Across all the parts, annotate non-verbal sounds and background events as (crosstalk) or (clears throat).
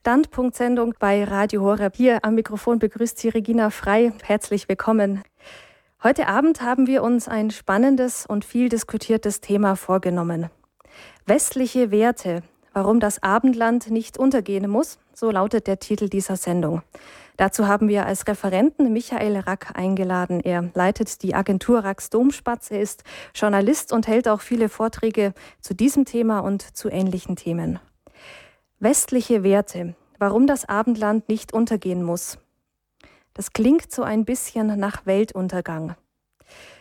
Standpunktsendung bei Radio Horeb. Hier am Mikrofon begrüßt Sie Regina Frei. Herzlich willkommen. Heute Abend haben wir uns ein spannendes und viel diskutiertes Thema vorgenommen. Westliche Werte, warum das Abendland nicht untergehen muss, so lautet der Titel dieser Sendung. Dazu haben wir als Referenten Michael Rack eingeladen. Er leitet die Agentur Racks Domspatz. Er ist Journalist und hält auch viele Vorträge zu diesem Thema und zu ähnlichen Themen. Westliche Werte, warum das Abendland nicht untergehen muss. Das klingt so ein bisschen nach Weltuntergang.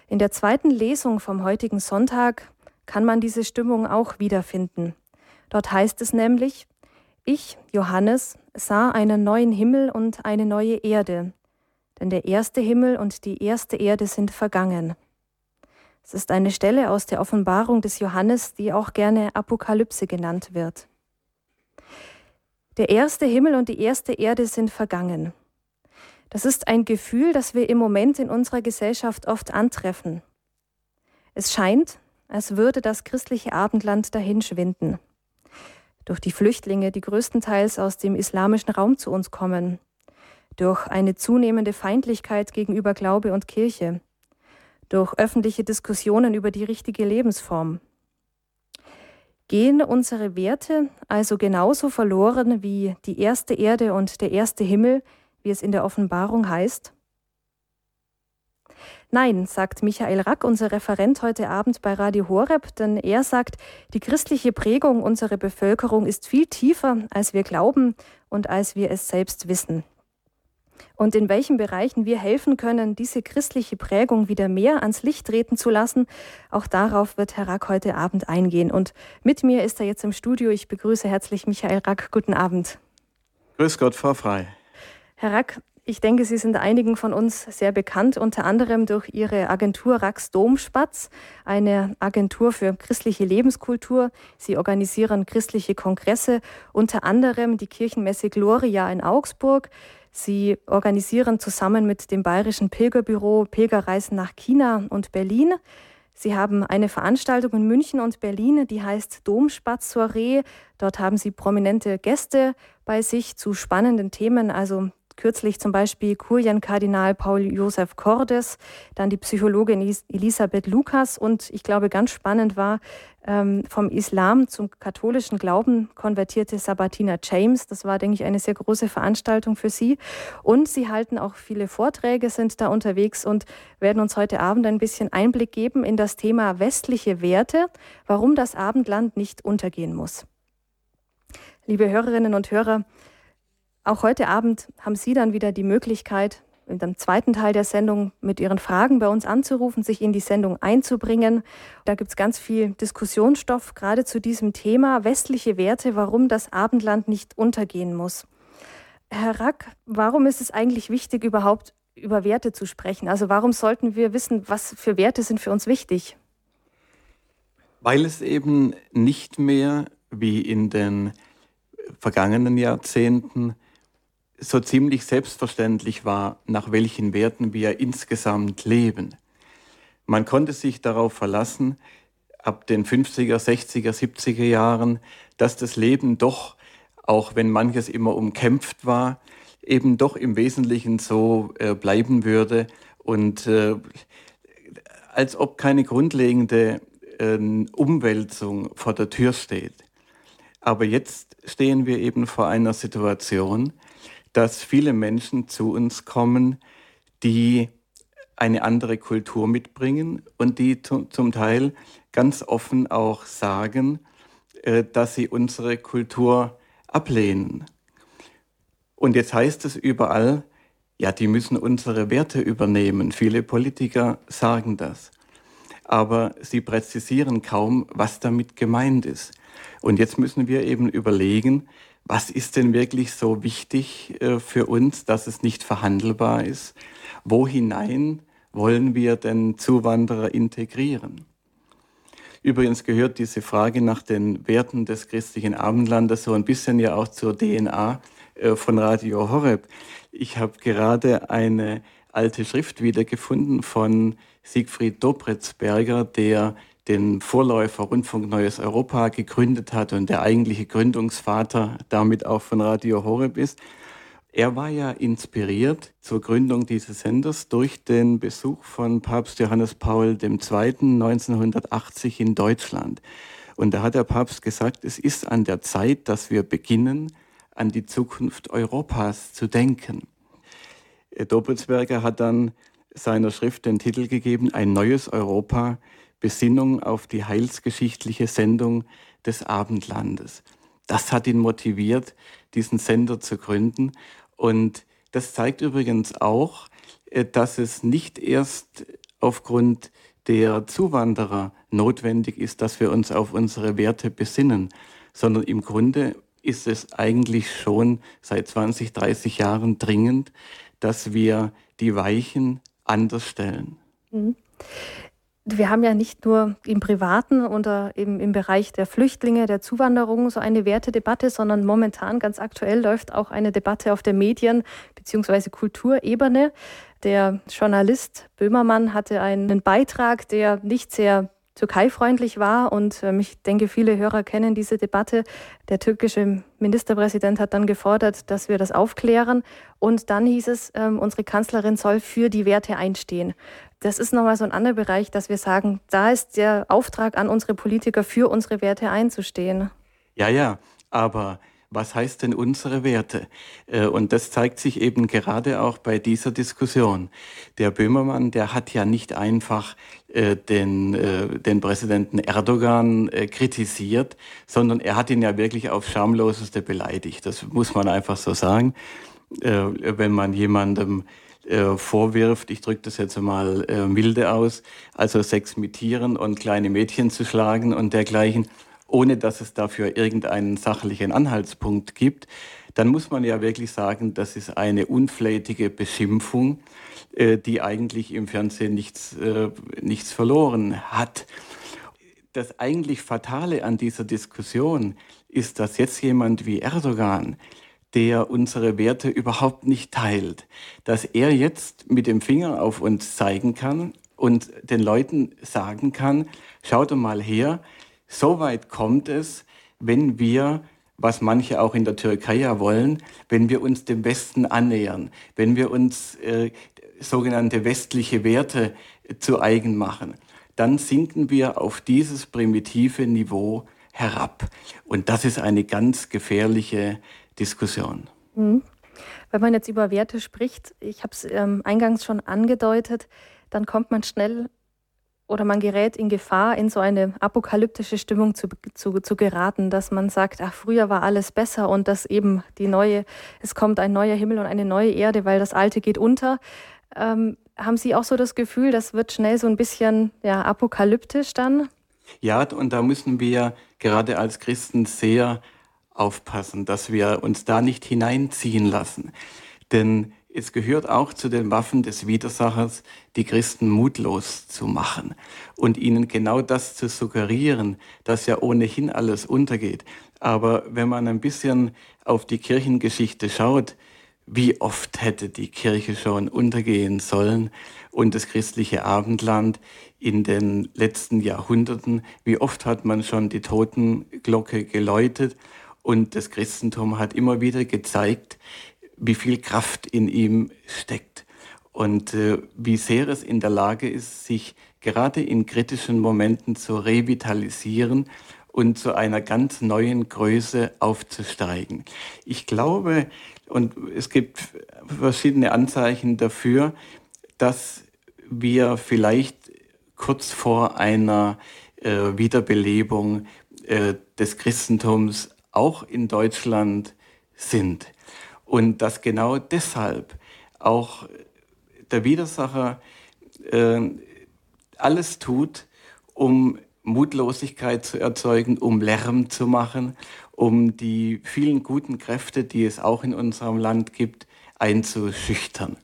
In der zweiten Lesung vom heutigen Sonntag kann man diese Stimmung auch wiederfinden. Dort heißt es nämlich, ich, Johannes, sah einen neuen Himmel und eine neue Erde, denn der erste Himmel und die erste Erde sind vergangen. Es ist eine Stelle aus der Offenbarung des Johannes, die auch gerne Apokalypse genannt wird. Der erste Himmel und die erste Erde sind vergangen. Das ist ein Gefühl, das wir im Moment in unserer Gesellschaft oft antreffen. Es scheint, als würde das christliche Abendland dahinschwinden durch die Flüchtlinge, die größtenteils aus dem islamischen Raum zu uns kommen, durch eine zunehmende Feindlichkeit gegenüber Glaube und Kirche, durch öffentliche Diskussionen über die richtige Lebensform. Gehen unsere Werte also genauso verloren wie die erste Erde und der erste Himmel, wie es in der Offenbarung heißt? Nein, sagt Michael Rack, unser Referent heute Abend bei Radio Horeb, denn er sagt, die christliche Prägung unserer Bevölkerung ist viel tiefer, als wir glauben und als wir es selbst wissen. Und in welchen Bereichen wir helfen können, diese christliche Prägung wieder mehr ans Licht treten zu lassen, auch darauf wird Herr Rack heute Abend eingehen. Und mit mir ist er jetzt im Studio. Ich begrüße herzlich Michael Rack. Guten Abend. Grüß Gott, Frau Frei. Herr Rack, ich denke, Sie sind einigen von uns sehr bekannt, unter anderem durch Ihre Agentur Rax Domspatz, eine Agentur für christliche Lebenskultur. Sie organisieren christliche Kongresse, unter anderem die Kirchenmesse Gloria in Augsburg. Sie organisieren zusammen mit dem Bayerischen Pilgerbüro Pilgerreisen nach China und Berlin. Sie haben eine Veranstaltung in München und Berlin, die heißt Domspatz Soiree. Dort haben Sie prominente Gäste bei sich zu spannenden Themen, also kürzlich zum Beispiel Kurienkardinal Paul Josef Cordes, dann die Psychologin Elisabeth Lukas und ich glaube, ganz spannend war, ähm, vom Islam zum katholischen Glauben konvertierte Sabatina James. Das war, denke ich, eine sehr große Veranstaltung für Sie. Und Sie halten auch viele Vorträge, sind da unterwegs und werden uns heute Abend ein bisschen Einblick geben in das Thema westliche Werte, warum das Abendland nicht untergehen muss. Liebe Hörerinnen und Hörer, auch heute Abend haben Sie dann wieder die Möglichkeit, in dem zweiten Teil der Sendung mit Ihren Fragen bei uns anzurufen, sich in die Sendung einzubringen. Da gibt es ganz viel Diskussionsstoff, gerade zu diesem Thema westliche Werte, warum das Abendland nicht untergehen muss. Herr Rack, warum ist es eigentlich wichtig, überhaupt über Werte zu sprechen? Also warum sollten wir wissen, was für Werte sind für uns wichtig? Weil es eben nicht mehr wie in den vergangenen Jahrzehnten so ziemlich selbstverständlich war, nach welchen Werten wir insgesamt leben. Man konnte sich darauf verlassen, ab den 50er, 60er, 70er Jahren, dass das Leben doch, auch wenn manches immer umkämpft war, eben doch im Wesentlichen so äh, bleiben würde und äh, als ob keine grundlegende äh, Umwälzung vor der Tür steht. Aber jetzt stehen wir eben vor einer Situation, dass viele Menschen zu uns kommen, die eine andere Kultur mitbringen und die zum Teil ganz offen auch sagen, äh, dass sie unsere Kultur ablehnen. Und jetzt heißt es überall, ja, die müssen unsere Werte übernehmen. Viele Politiker sagen das. Aber sie präzisieren kaum, was damit gemeint ist. Und jetzt müssen wir eben überlegen, was ist denn wirklich so wichtig äh, für uns, dass es nicht verhandelbar ist? Wo hinein wollen wir denn Zuwanderer integrieren? Übrigens gehört diese Frage nach den Werten des christlichen Abendlandes so ein bisschen ja auch zur DNA äh, von Radio Horeb. Ich habe gerade eine alte Schrift wiedergefunden von Siegfried Dobritzberger, der den Vorläufer Rundfunk Neues Europa gegründet hat und der eigentliche Gründungsvater damit auch von Radio Horeb ist. Er war ja inspiriert zur Gründung dieses Senders durch den Besuch von Papst Johannes Paul II. 1980 in Deutschland. Und da hat der Papst gesagt, es ist an der Zeit, dass wir beginnen, an die Zukunft Europas zu denken. Doppelsberger hat dann seiner Schrift den Titel gegeben, Ein neues Europa, Besinnung auf die heilsgeschichtliche Sendung des Abendlandes. Das hat ihn motiviert, diesen Sender zu gründen. Und das zeigt übrigens auch, äh, dass es nicht erst aufgrund der Zuwanderer notwendig ist, dass wir uns auf unsere Werte besinnen, sondern im Grunde ist es eigentlich schon seit 20, 30 Jahren dringend, dass wir die Weichen anders stellen. Mhm. Wir haben ja nicht nur im Privaten oder im, im Bereich der Flüchtlinge, der Zuwanderung so eine Wertedebatte, sondern momentan ganz aktuell läuft auch eine Debatte auf der Medien- bzw. Kulturebene. Der Journalist Böhmermann hatte einen Beitrag, der nicht sehr türkeifreundlich war. Und ähm, ich denke, viele Hörer kennen diese Debatte. Der türkische Ministerpräsident hat dann gefordert, dass wir das aufklären. Und dann hieß es, ähm, unsere Kanzlerin soll für die Werte einstehen. Das ist nochmal so ein anderer Bereich, dass wir sagen, da ist der Auftrag an unsere Politiker, für unsere Werte einzustehen. Ja, ja, aber was heißt denn unsere Werte? Äh, und das zeigt sich eben gerade auch bei dieser Diskussion. Der Böhmermann, der hat ja nicht einfach den, äh, den Präsidenten Erdogan kritisiert, sondern er hat ihn ja wirklich auf schamloseste beleidigt. Das muss man einfach so sagen. Wenn man jemandem vorwirft, ich drücke das jetzt mal milde aus, also Sex mit Tieren und kleine Mädchen zu schlagen und dergleichen, ohne dass es dafür irgendeinen sachlichen Anhaltspunkt gibt, dann muss man ja wirklich sagen, das ist eine unflätige Beschimpfung, äh, die eigentlich im Fernsehen nichts, äh, nichts verloren hat. Das eigentlich Fatale an dieser Diskussion ist, dass jetzt jemand wie Erdogan, der unsere Werte überhaupt nicht teilt, dass er jetzt mit dem Finger auf uns zeigen kann und den Leuten sagen kann, schaut mal her, so weit kommt es, wenn wir, was manche auch in der Türkei ja wollen, wenn wir uns dem Westen annähern, wenn wir uns äh, sogenannte westliche Werte zu eigen machen, dann sinken wir auf dieses primitive Niveau herab. Und das ist eine ganz gefährliche Diskussion. Mhm. Wenn man jetzt über Werte spricht, ich habe es ähm, eingangs schon angedeutet, dann kommt man schnell oder man gerät in Gefahr, in so eine apokalyptische Stimmung zu, zu, zu geraten, dass man sagt, ach, früher war alles besser und dass eben die neue, es kommt ein neuer Himmel und eine neue Erde, weil das Alte geht unter. Ähm, haben Sie auch so das Gefühl, das wird schnell so ein bisschen ja, apokalyptisch dann? Ja, und da müssen wir gerade als Christen sehr aufpassen, dass wir uns da nicht hineinziehen lassen. Denn es gehört auch zu den Waffen des Widersachers, die Christen mutlos zu machen und ihnen genau das zu suggerieren, dass ja ohnehin alles untergeht. Aber wenn man ein bisschen auf die Kirchengeschichte schaut, wie oft hätte die Kirche schon untergehen sollen und das christliche Abendland in den letzten Jahrhunderten, wie oft hat man schon die Totenglocke geläutet und das Christentum hat immer wieder gezeigt, wie viel Kraft in ihm steckt und äh, wie sehr es in der Lage ist, sich gerade in kritischen Momenten zu revitalisieren und zu einer ganz neuen Größe aufzusteigen. Ich glaube, und es gibt verschiedene Anzeichen dafür, dass wir vielleicht kurz vor einer äh, Wiederbelebung äh, des Christentums auch in Deutschland sind. Und dass genau deshalb auch der Widersacher äh, alles tut, um Mutlosigkeit zu erzeugen, um Lärm zu machen, um die vielen guten Kräfte, die es auch in unserem Land gibt, einzuschüchtern.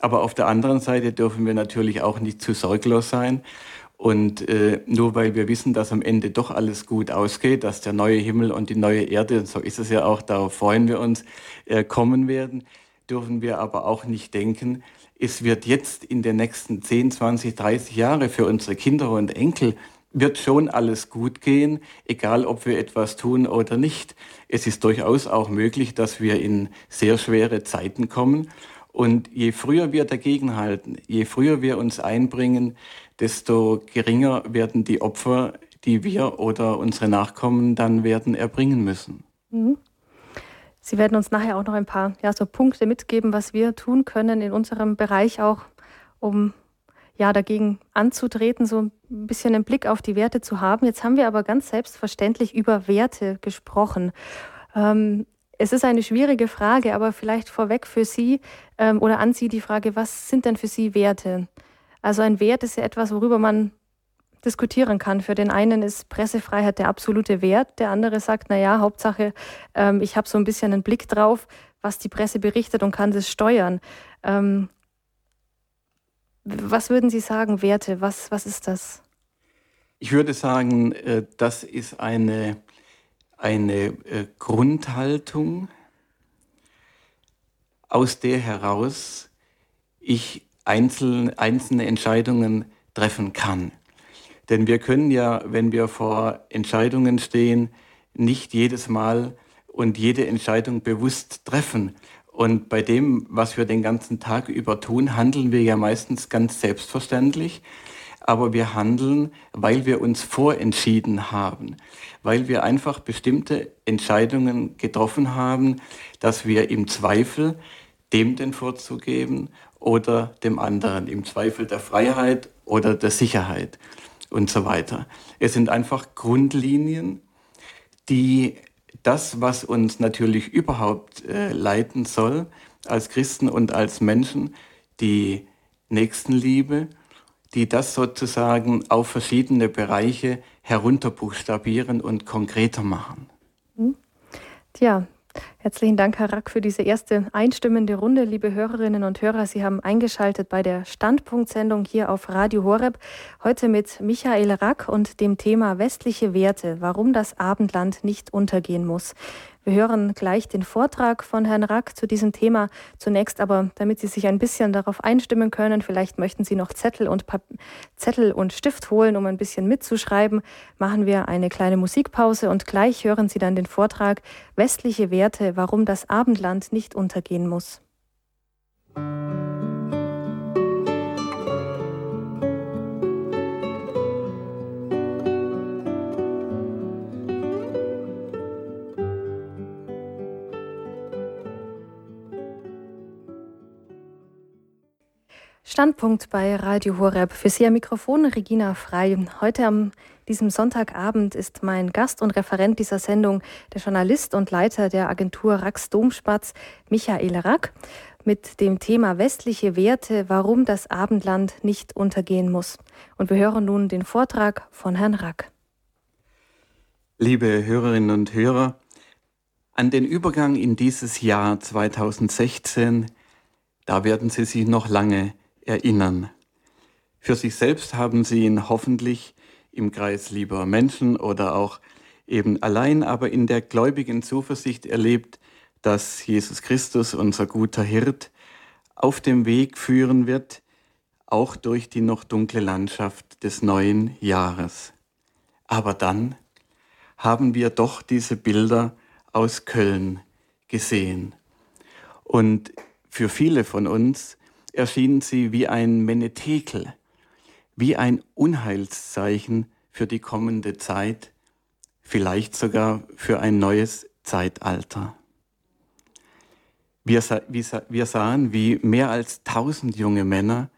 Aber auf der anderen Seite dürfen wir natürlich auch nicht zu sorglos sein und äh, nur weil wir wissen, dass am Ende doch alles gut ausgeht, dass der neue Himmel und die neue Erde, und so ist es ja auch, darauf freuen wir uns, äh, kommen werden, dürfen wir aber auch nicht denken, es wird jetzt in den nächsten 10, 20, 30 Jahre für unsere Kinder und Enkel wird schon alles gut gehen, egal ob wir etwas tun oder nicht. Es ist durchaus auch möglich, dass wir in sehr schwere Zeiten kommen. Und je früher wir dagegenhalten, je früher wir uns einbringen, desto geringer werden die Opfer, die wir oder unsere Nachkommen dann werden erbringen müssen. Mhm. Sie werden uns nachher auch noch ein paar ja, so Punkte mitgeben, was wir tun können in unserem Bereich auch, um ja, dagegen anzutreten, so ein bisschen einen Blick auf die Werte zu haben. Jetzt haben wir aber ganz selbstverständlich über Werte gesprochen. Ähm, es ist eine schwierige Frage, aber vielleicht vorweg für Sie ähm, oder an Sie die Frage, was sind denn für Sie Werte? Also ein Wert ist ja etwas, worüber man diskutieren kann. Für den einen ist Pressefreiheit der absolute Wert, der andere sagt, na ja, Hauptsache, ähm, ich habe so ein bisschen einen Blick drauf, was die Presse berichtet und kann das steuern. Ähm, was würden Sie sagen, Werte? Was, was ist das? Ich würde sagen, äh, das ist eine, eine äh, Grundhaltung, aus der heraus ich einzelne, einzelne Entscheidungen treffen kann. Denn wir können ja, wenn wir vor Entscheidungen stehen, nicht jedes Mal und jede Entscheidung bewusst treffen. Und bei dem, was wir den ganzen Tag über tun, handeln wir ja meistens ganz selbstverständlich. Aber wir handeln, weil wir uns vorentschieden haben, weil wir einfach bestimmte Entscheidungen getroffen haben, dass wir im Zweifel dem den Vorzug geben oder dem anderen, im Zweifel der Freiheit oder der Sicherheit und so weiter. Es sind einfach Grundlinien, die das, was uns natürlich überhaupt äh, leiten soll, als Christen und als Menschen, die Nächstenliebe, die das sozusagen auf verschiedene Bereiche herunterbuchstabieren und konkreter machen. Hm. Tja, Herzlichen Dank, Herr Rack, für diese erste einstimmende Runde. Liebe Hörerinnen und Hörer, Sie haben eingeschaltet bei der Standpunktsendung hier auf Radio Horeb. Heute mit Michael Rack und dem Thema westliche Werte, warum das Abendland nicht untergehen muss. Wir hören gleich den Vortrag von Herrn Rack zu diesem Thema. Zunächst aber, damit Sie sich ein bisschen darauf einstimmen können, vielleicht möchten Sie noch Zettel und, Pap Zettel und Stift holen, um ein bisschen mitzuschreiben, machen wir eine kleine Musikpause und gleich hören Sie dann den Vortrag Westliche Werte, warum das Abendland nicht untergehen muss. Standpunkt bei Radio Horeb. Für Sie am Mikrofon Regina Frei. Heute am diesem Sonntagabend ist mein Gast und Referent dieser Sendung der Journalist und Leiter der Agentur Rax Domspatz, Michael Rack, mit dem Thema westliche Werte, warum das Abendland nicht untergehen muss. Und wir hören nun den Vortrag von Herrn Rack. Liebe Hörerinnen und Hörer, an den Übergang in dieses Jahr 2016, da werden Sie sich noch lange erinnern. Für sich selbst haben sie ihn hoffentlich im Kreis lieber Menschen oder auch eben allein, aber in der gläubigen Zuversicht erlebt, dass Jesus Christus, unser guter Hirt, auf dem Weg führen wird, auch durch die noch dunkle Landschaft des neuen Jahres. Aber dann haben wir doch diese Bilder aus Köln gesehen. Und für viele von uns erschienen sie wie ein Menetekel, wie ein Unheilszeichen für die kommende Zeit, vielleicht sogar für ein neues Zeitalter. Wir, wir sahen, wie mehr als tausend junge Männer,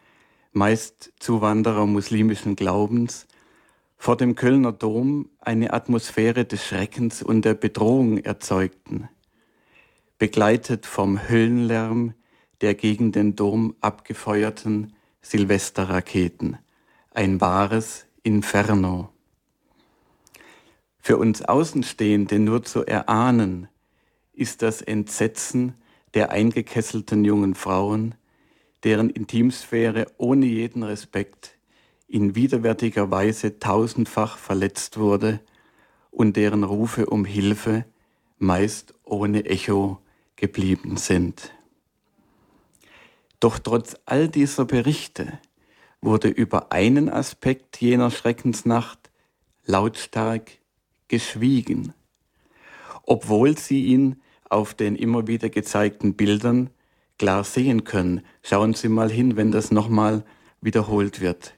meist Zuwanderer muslimischen Glaubens, vor dem Kölner Dom eine Atmosphäre des Schreckens und der Bedrohung erzeugten, begleitet vom Höllenlärm, der gegen den Dom abgefeuerten Silvesterraketen. Ein wahres Inferno. Für uns Außenstehende nur zu erahnen, ist das Entsetzen der eingekesselten jungen Frauen, deren Intimsphäre ohne jeden Respekt in widerwärtiger Weise tausendfach verletzt wurde und deren Rufe um Hilfe meist ohne Echo geblieben sind. Doch trotz all dieser Berichte wurde über einen Aspekt jener Schreckensnacht lautstark geschwiegen, obwohl sie ihn auf den immer wieder gezeigten Bildern klar sehen können. Schauen Sie mal hin, wenn das nochmal wiederholt wird.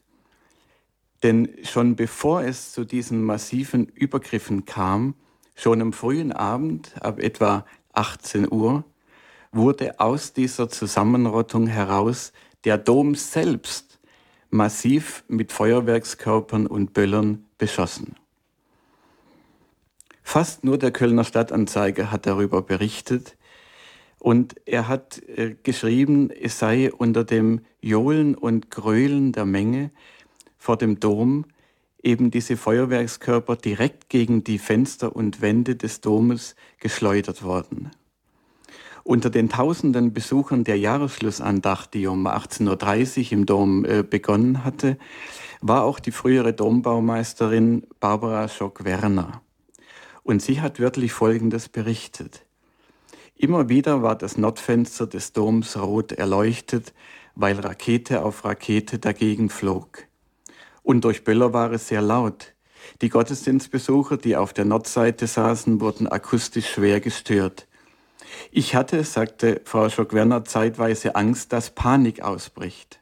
Denn schon bevor es zu diesen massiven Übergriffen kam, schon am frühen Abend, ab etwa 18 Uhr, wurde aus dieser Zusammenrottung heraus der Dom selbst massiv mit Feuerwerkskörpern und Böllern beschossen. Fast nur der Kölner Stadtanzeiger hat darüber berichtet und er hat äh, geschrieben, es sei unter dem Johlen und Gröhlen der Menge vor dem Dom eben diese Feuerwerkskörper direkt gegen die Fenster und Wände des Domes geschleudert worden. Unter den tausenden Besuchern der Jahresschlussandacht, die um 18.30 Uhr im Dom äh, begonnen hatte, war auch die frühere Dombaumeisterin Barbara Schock-Werner. Und sie hat wörtlich Folgendes berichtet. Immer wieder war das Nordfenster des Doms rot erleuchtet, weil Rakete auf Rakete dagegen flog. Und durch Böller war es sehr laut. Die Gottesdienstbesucher, die auf der Nordseite saßen, wurden akustisch schwer gestört. Ich hatte, sagte Frau Schock-Werner, zeitweise Angst, dass Panik ausbricht.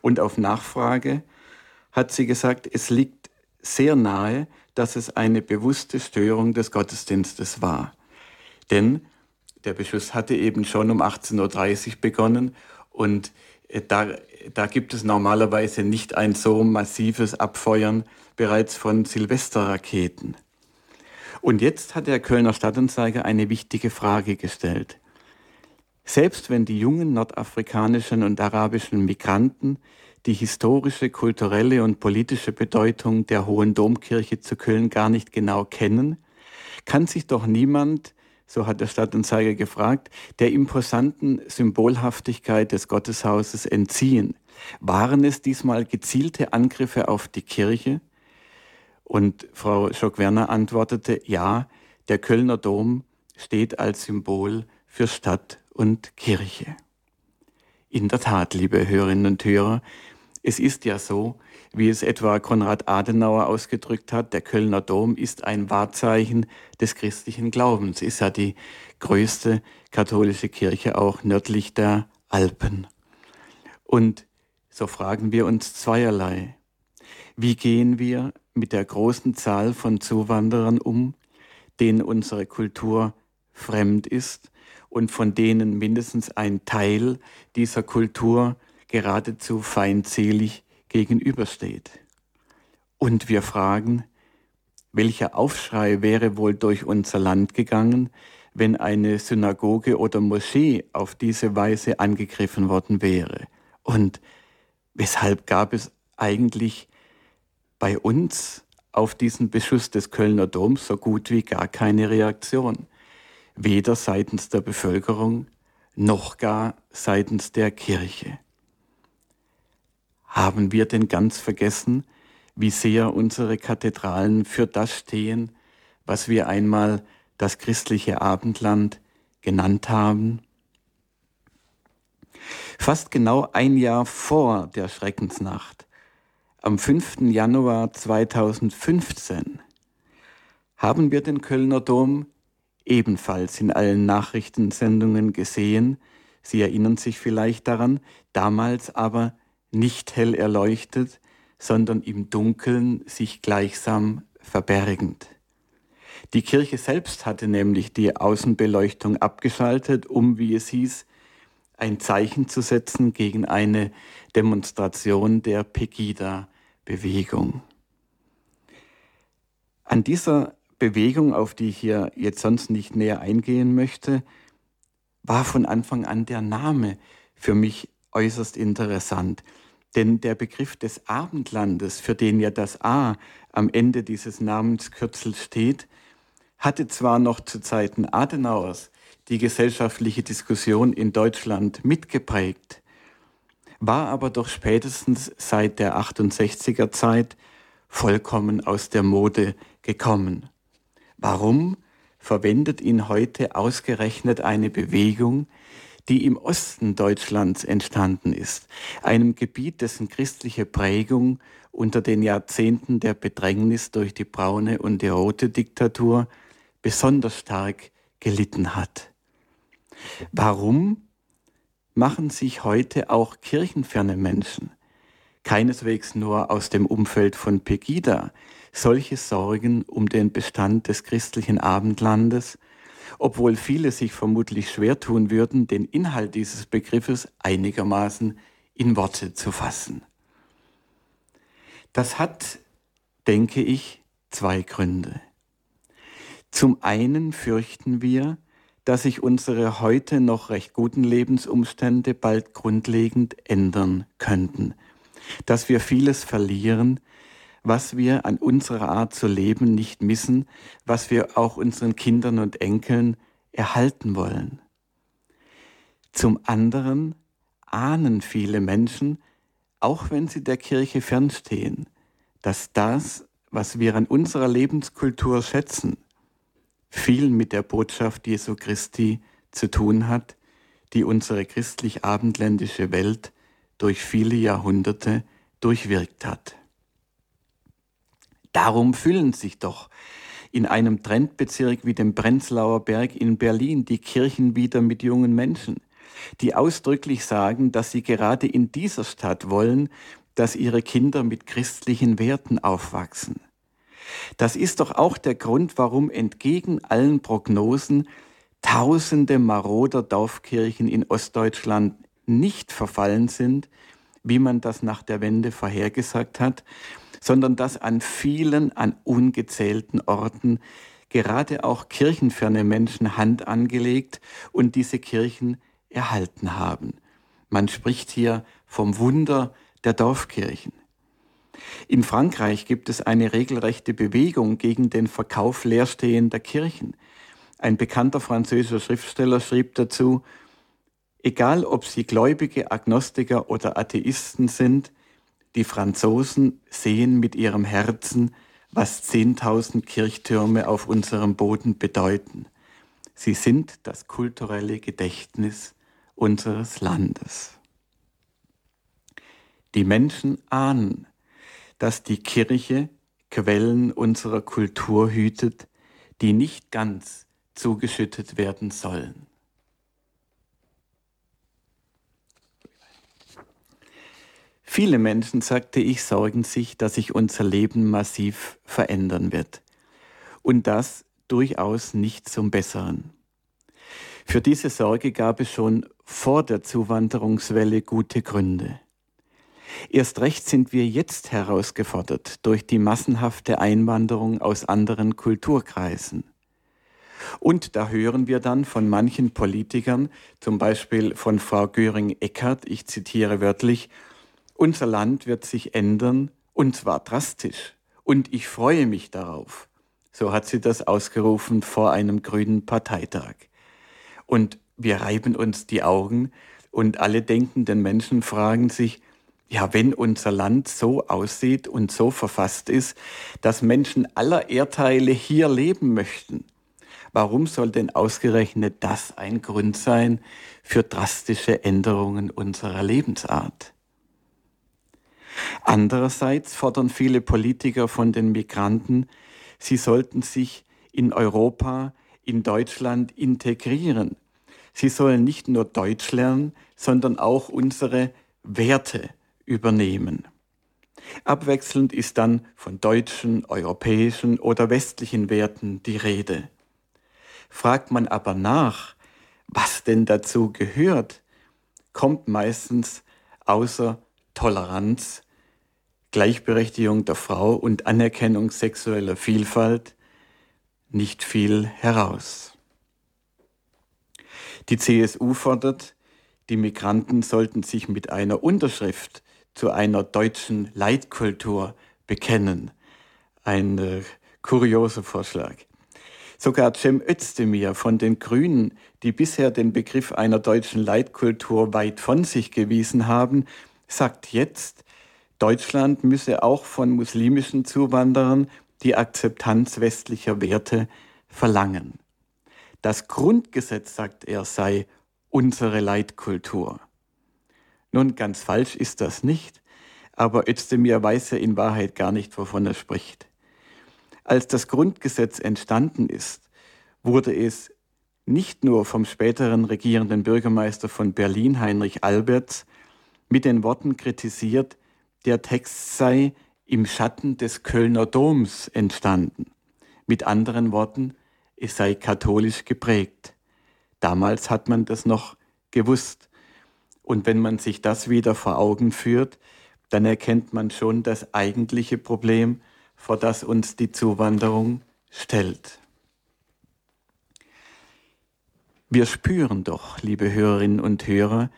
Und auf Nachfrage hat sie gesagt, es liegt sehr nahe, dass es eine bewusste Störung des Gottesdienstes war. Denn der Beschuss hatte eben schon um 18.30 Uhr begonnen und äh, da, da gibt es normalerweise nicht ein so massives Abfeuern bereits von Silvesterraketen. Und jetzt hat der Kölner Stadtanzeiger eine wichtige Frage gestellt. Selbst wenn die jungen nordafrikanischen und arabischen Migranten die historische, kulturelle und politische Bedeutung der Hohen Domkirche zu Köln gar nicht genau kennen, kann sich doch niemand, so hat der Stadtanzeiger gefragt, der imposanten Symbolhaftigkeit des Gotteshauses entziehen. Waren es diesmal gezielte Angriffe auf die Kirche? Und Frau Schock-Werner antwortete, ja, der Kölner Dom steht als Symbol für Stadt und Kirche. In der Tat, liebe Hörerinnen und Hörer, es ist ja so, wie es etwa Konrad Adenauer ausgedrückt hat, der Kölner Dom ist ein Wahrzeichen des christlichen Glaubens, ist ja die größte katholische Kirche auch nördlich der Alpen. Und so fragen wir uns zweierlei. Wie gehen wir mit der großen Zahl von Zuwanderern um, denen unsere Kultur fremd ist und von denen mindestens ein Teil dieser Kultur geradezu feindselig gegenübersteht. Und wir fragen, welcher Aufschrei wäre wohl durch unser Land gegangen, wenn eine Synagoge oder Moschee auf diese Weise angegriffen worden wäre? Und weshalb gab es eigentlich bei uns auf diesen Beschuss des Kölner Doms so gut wie gar keine Reaktion? Weder seitens der Bevölkerung noch gar seitens der Kirche. Haben wir denn ganz vergessen, wie sehr unsere Kathedralen für das stehen, was wir einmal das christliche Abendland genannt haben? Fast genau ein Jahr vor der Schreckensnacht, am 5. Januar 2015, haben wir den Kölner Dom ebenfalls in allen Nachrichtensendungen gesehen. Sie erinnern sich vielleicht daran, damals aber nicht hell erleuchtet, sondern im Dunkeln sich gleichsam verbergend. Die Kirche selbst hatte nämlich die Außenbeleuchtung abgeschaltet, um, wie es hieß, ein Zeichen zu setzen gegen eine Demonstration der Pegida-Bewegung. An dieser Bewegung, auf die ich hier jetzt sonst nicht näher eingehen möchte, war von Anfang an der Name für mich äußerst interessant. Denn der Begriff des Abendlandes, für den ja das A am Ende dieses Namenskürzels steht, hatte zwar noch zu Zeiten Adenauers die gesellschaftliche Diskussion in Deutschland mitgeprägt, war aber doch spätestens seit der 68er Zeit vollkommen aus der Mode gekommen. Warum verwendet ihn heute ausgerechnet eine Bewegung, die im Osten Deutschlands entstanden ist, einem Gebiet, dessen christliche Prägung unter den Jahrzehnten der Bedrängnis durch die braune und die rote Diktatur besonders stark gelitten hat. Warum machen sich heute auch kirchenferne Menschen, keineswegs nur aus dem Umfeld von Pegida, solche Sorgen um den Bestand des christlichen Abendlandes, obwohl viele sich vermutlich schwer tun würden, den Inhalt dieses Begriffes einigermaßen in Worte zu fassen. Das hat, denke ich, zwei Gründe. Zum einen fürchten wir, dass sich unsere heute noch recht guten Lebensumstände bald grundlegend ändern könnten, dass wir vieles verlieren, was wir an unserer Art zu leben nicht missen, was wir auch unseren Kindern und Enkeln erhalten wollen. Zum anderen ahnen viele Menschen, auch wenn sie der Kirche fernstehen, dass das, was wir an unserer Lebenskultur schätzen, viel mit der Botschaft Jesu Christi zu tun hat, die unsere christlich-abendländische Welt durch viele Jahrhunderte durchwirkt hat. Darum füllen sich doch in einem Trendbezirk wie dem Prenzlauer Berg in Berlin die Kirchen wieder mit jungen Menschen, die ausdrücklich sagen, dass sie gerade in dieser Stadt wollen, dass ihre Kinder mit christlichen Werten aufwachsen. Das ist doch auch der Grund, warum entgegen allen Prognosen tausende maroder Dorfkirchen in Ostdeutschland nicht verfallen sind, wie man das nach der Wende vorhergesagt hat, sondern dass an vielen, an ungezählten Orten gerade auch kirchenferne Menschen Hand angelegt und diese Kirchen erhalten haben. Man spricht hier vom Wunder der Dorfkirchen. In Frankreich gibt es eine regelrechte Bewegung gegen den Verkauf leerstehender Kirchen. Ein bekannter französischer Schriftsteller schrieb dazu, egal ob sie Gläubige, Agnostiker oder Atheisten sind, die Franzosen sehen mit ihrem Herzen, was 10.000 Kirchtürme auf unserem Boden bedeuten. Sie sind das kulturelle Gedächtnis unseres Landes. Die Menschen ahnen, dass die Kirche Quellen unserer Kultur hütet, die nicht ganz zugeschüttet werden sollen. Viele Menschen, sagte ich, sorgen sich, dass sich unser Leben massiv verändern wird. Und das durchaus nicht zum Besseren. Für diese Sorge gab es schon vor der Zuwanderungswelle gute Gründe. Erst recht sind wir jetzt herausgefordert durch die massenhafte Einwanderung aus anderen Kulturkreisen. Und da hören wir dann von manchen Politikern, zum Beispiel von Frau Göring-Eckardt, ich zitiere wörtlich, unser Land wird sich ändern und zwar drastisch. Und ich freue mich darauf. So hat sie das ausgerufen vor einem grünen Parteitag. Und wir reiben uns die Augen und alle denkenden Menschen fragen sich, ja, wenn unser Land so aussieht und so verfasst ist, dass Menschen aller Erdteile hier leben möchten, warum soll denn ausgerechnet das ein Grund sein für drastische Änderungen unserer Lebensart? Andererseits fordern viele Politiker von den Migranten, sie sollten sich in Europa, in Deutschland integrieren. Sie sollen nicht nur Deutsch lernen, sondern auch unsere Werte übernehmen. Abwechselnd ist dann von deutschen, europäischen oder westlichen Werten die Rede. Fragt man aber nach, was denn dazu gehört, kommt meistens außer Toleranz, Gleichberechtigung der Frau und Anerkennung sexueller Vielfalt nicht viel heraus. Die CSU fordert, die Migranten sollten sich mit einer Unterschrift zu einer deutschen Leitkultur bekennen. Ein äh, kurioser Vorschlag. Sogar Cem Özdemir von den Grünen, die bisher den Begriff einer deutschen Leitkultur weit von sich gewiesen haben, sagt jetzt, Deutschland müsse auch von muslimischen Zuwanderern die Akzeptanz westlicher Werte verlangen. Das Grundgesetz, sagt er, sei unsere Leitkultur. Nun, ganz falsch ist das nicht, aber Özdemir weiß ja in Wahrheit gar nicht, wovon er spricht. Als das Grundgesetz entstanden ist, wurde es nicht nur vom späteren regierenden Bürgermeister von Berlin, Heinrich Alberts, mit den Worten kritisiert, der Text sei im Schatten des Kölner Doms entstanden. Mit anderen Worten, es sei katholisch geprägt. Damals hat man das noch gewusst. Und wenn man sich das wieder vor Augen führt, dann erkennt man schon das eigentliche Problem, vor das uns die Zuwanderung stellt. Wir spüren doch, liebe Hörerinnen und Hörer,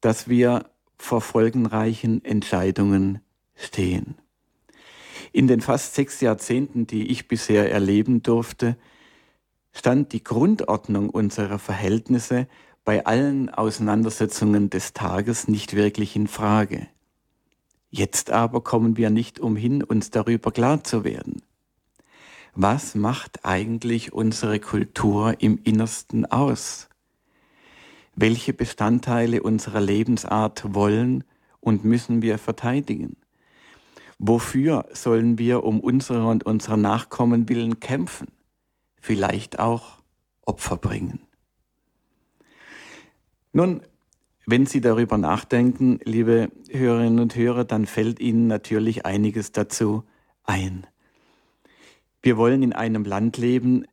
dass wir vor folgenreichen Entscheidungen stehen. In den fast sechs Jahrzehnten, die ich bisher erleben durfte, stand die Grundordnung unserer Verhältnisse bei allen Auseinandersetzungen des Tages nicht wirklich in Frage. Jetzt aber kommen wir nicht umhin, uns darüber klar zu werden. Was macht eigentlich unsere Kultur im Innersten aus? Welche Bestandteile unserer Lebensart wollen und müssen wir verteidigen? Wofür sollen wir um unsere und unserer Nachkommen willen kämpfen? Vielleicht auch Opfer bringen. Nun, wenn Sie darüber nachdenken, liebe Hörerinnen und Hörer, dann fällt Ihnen natürlich einiges dazu ein. Wir wollen in einem Land leben,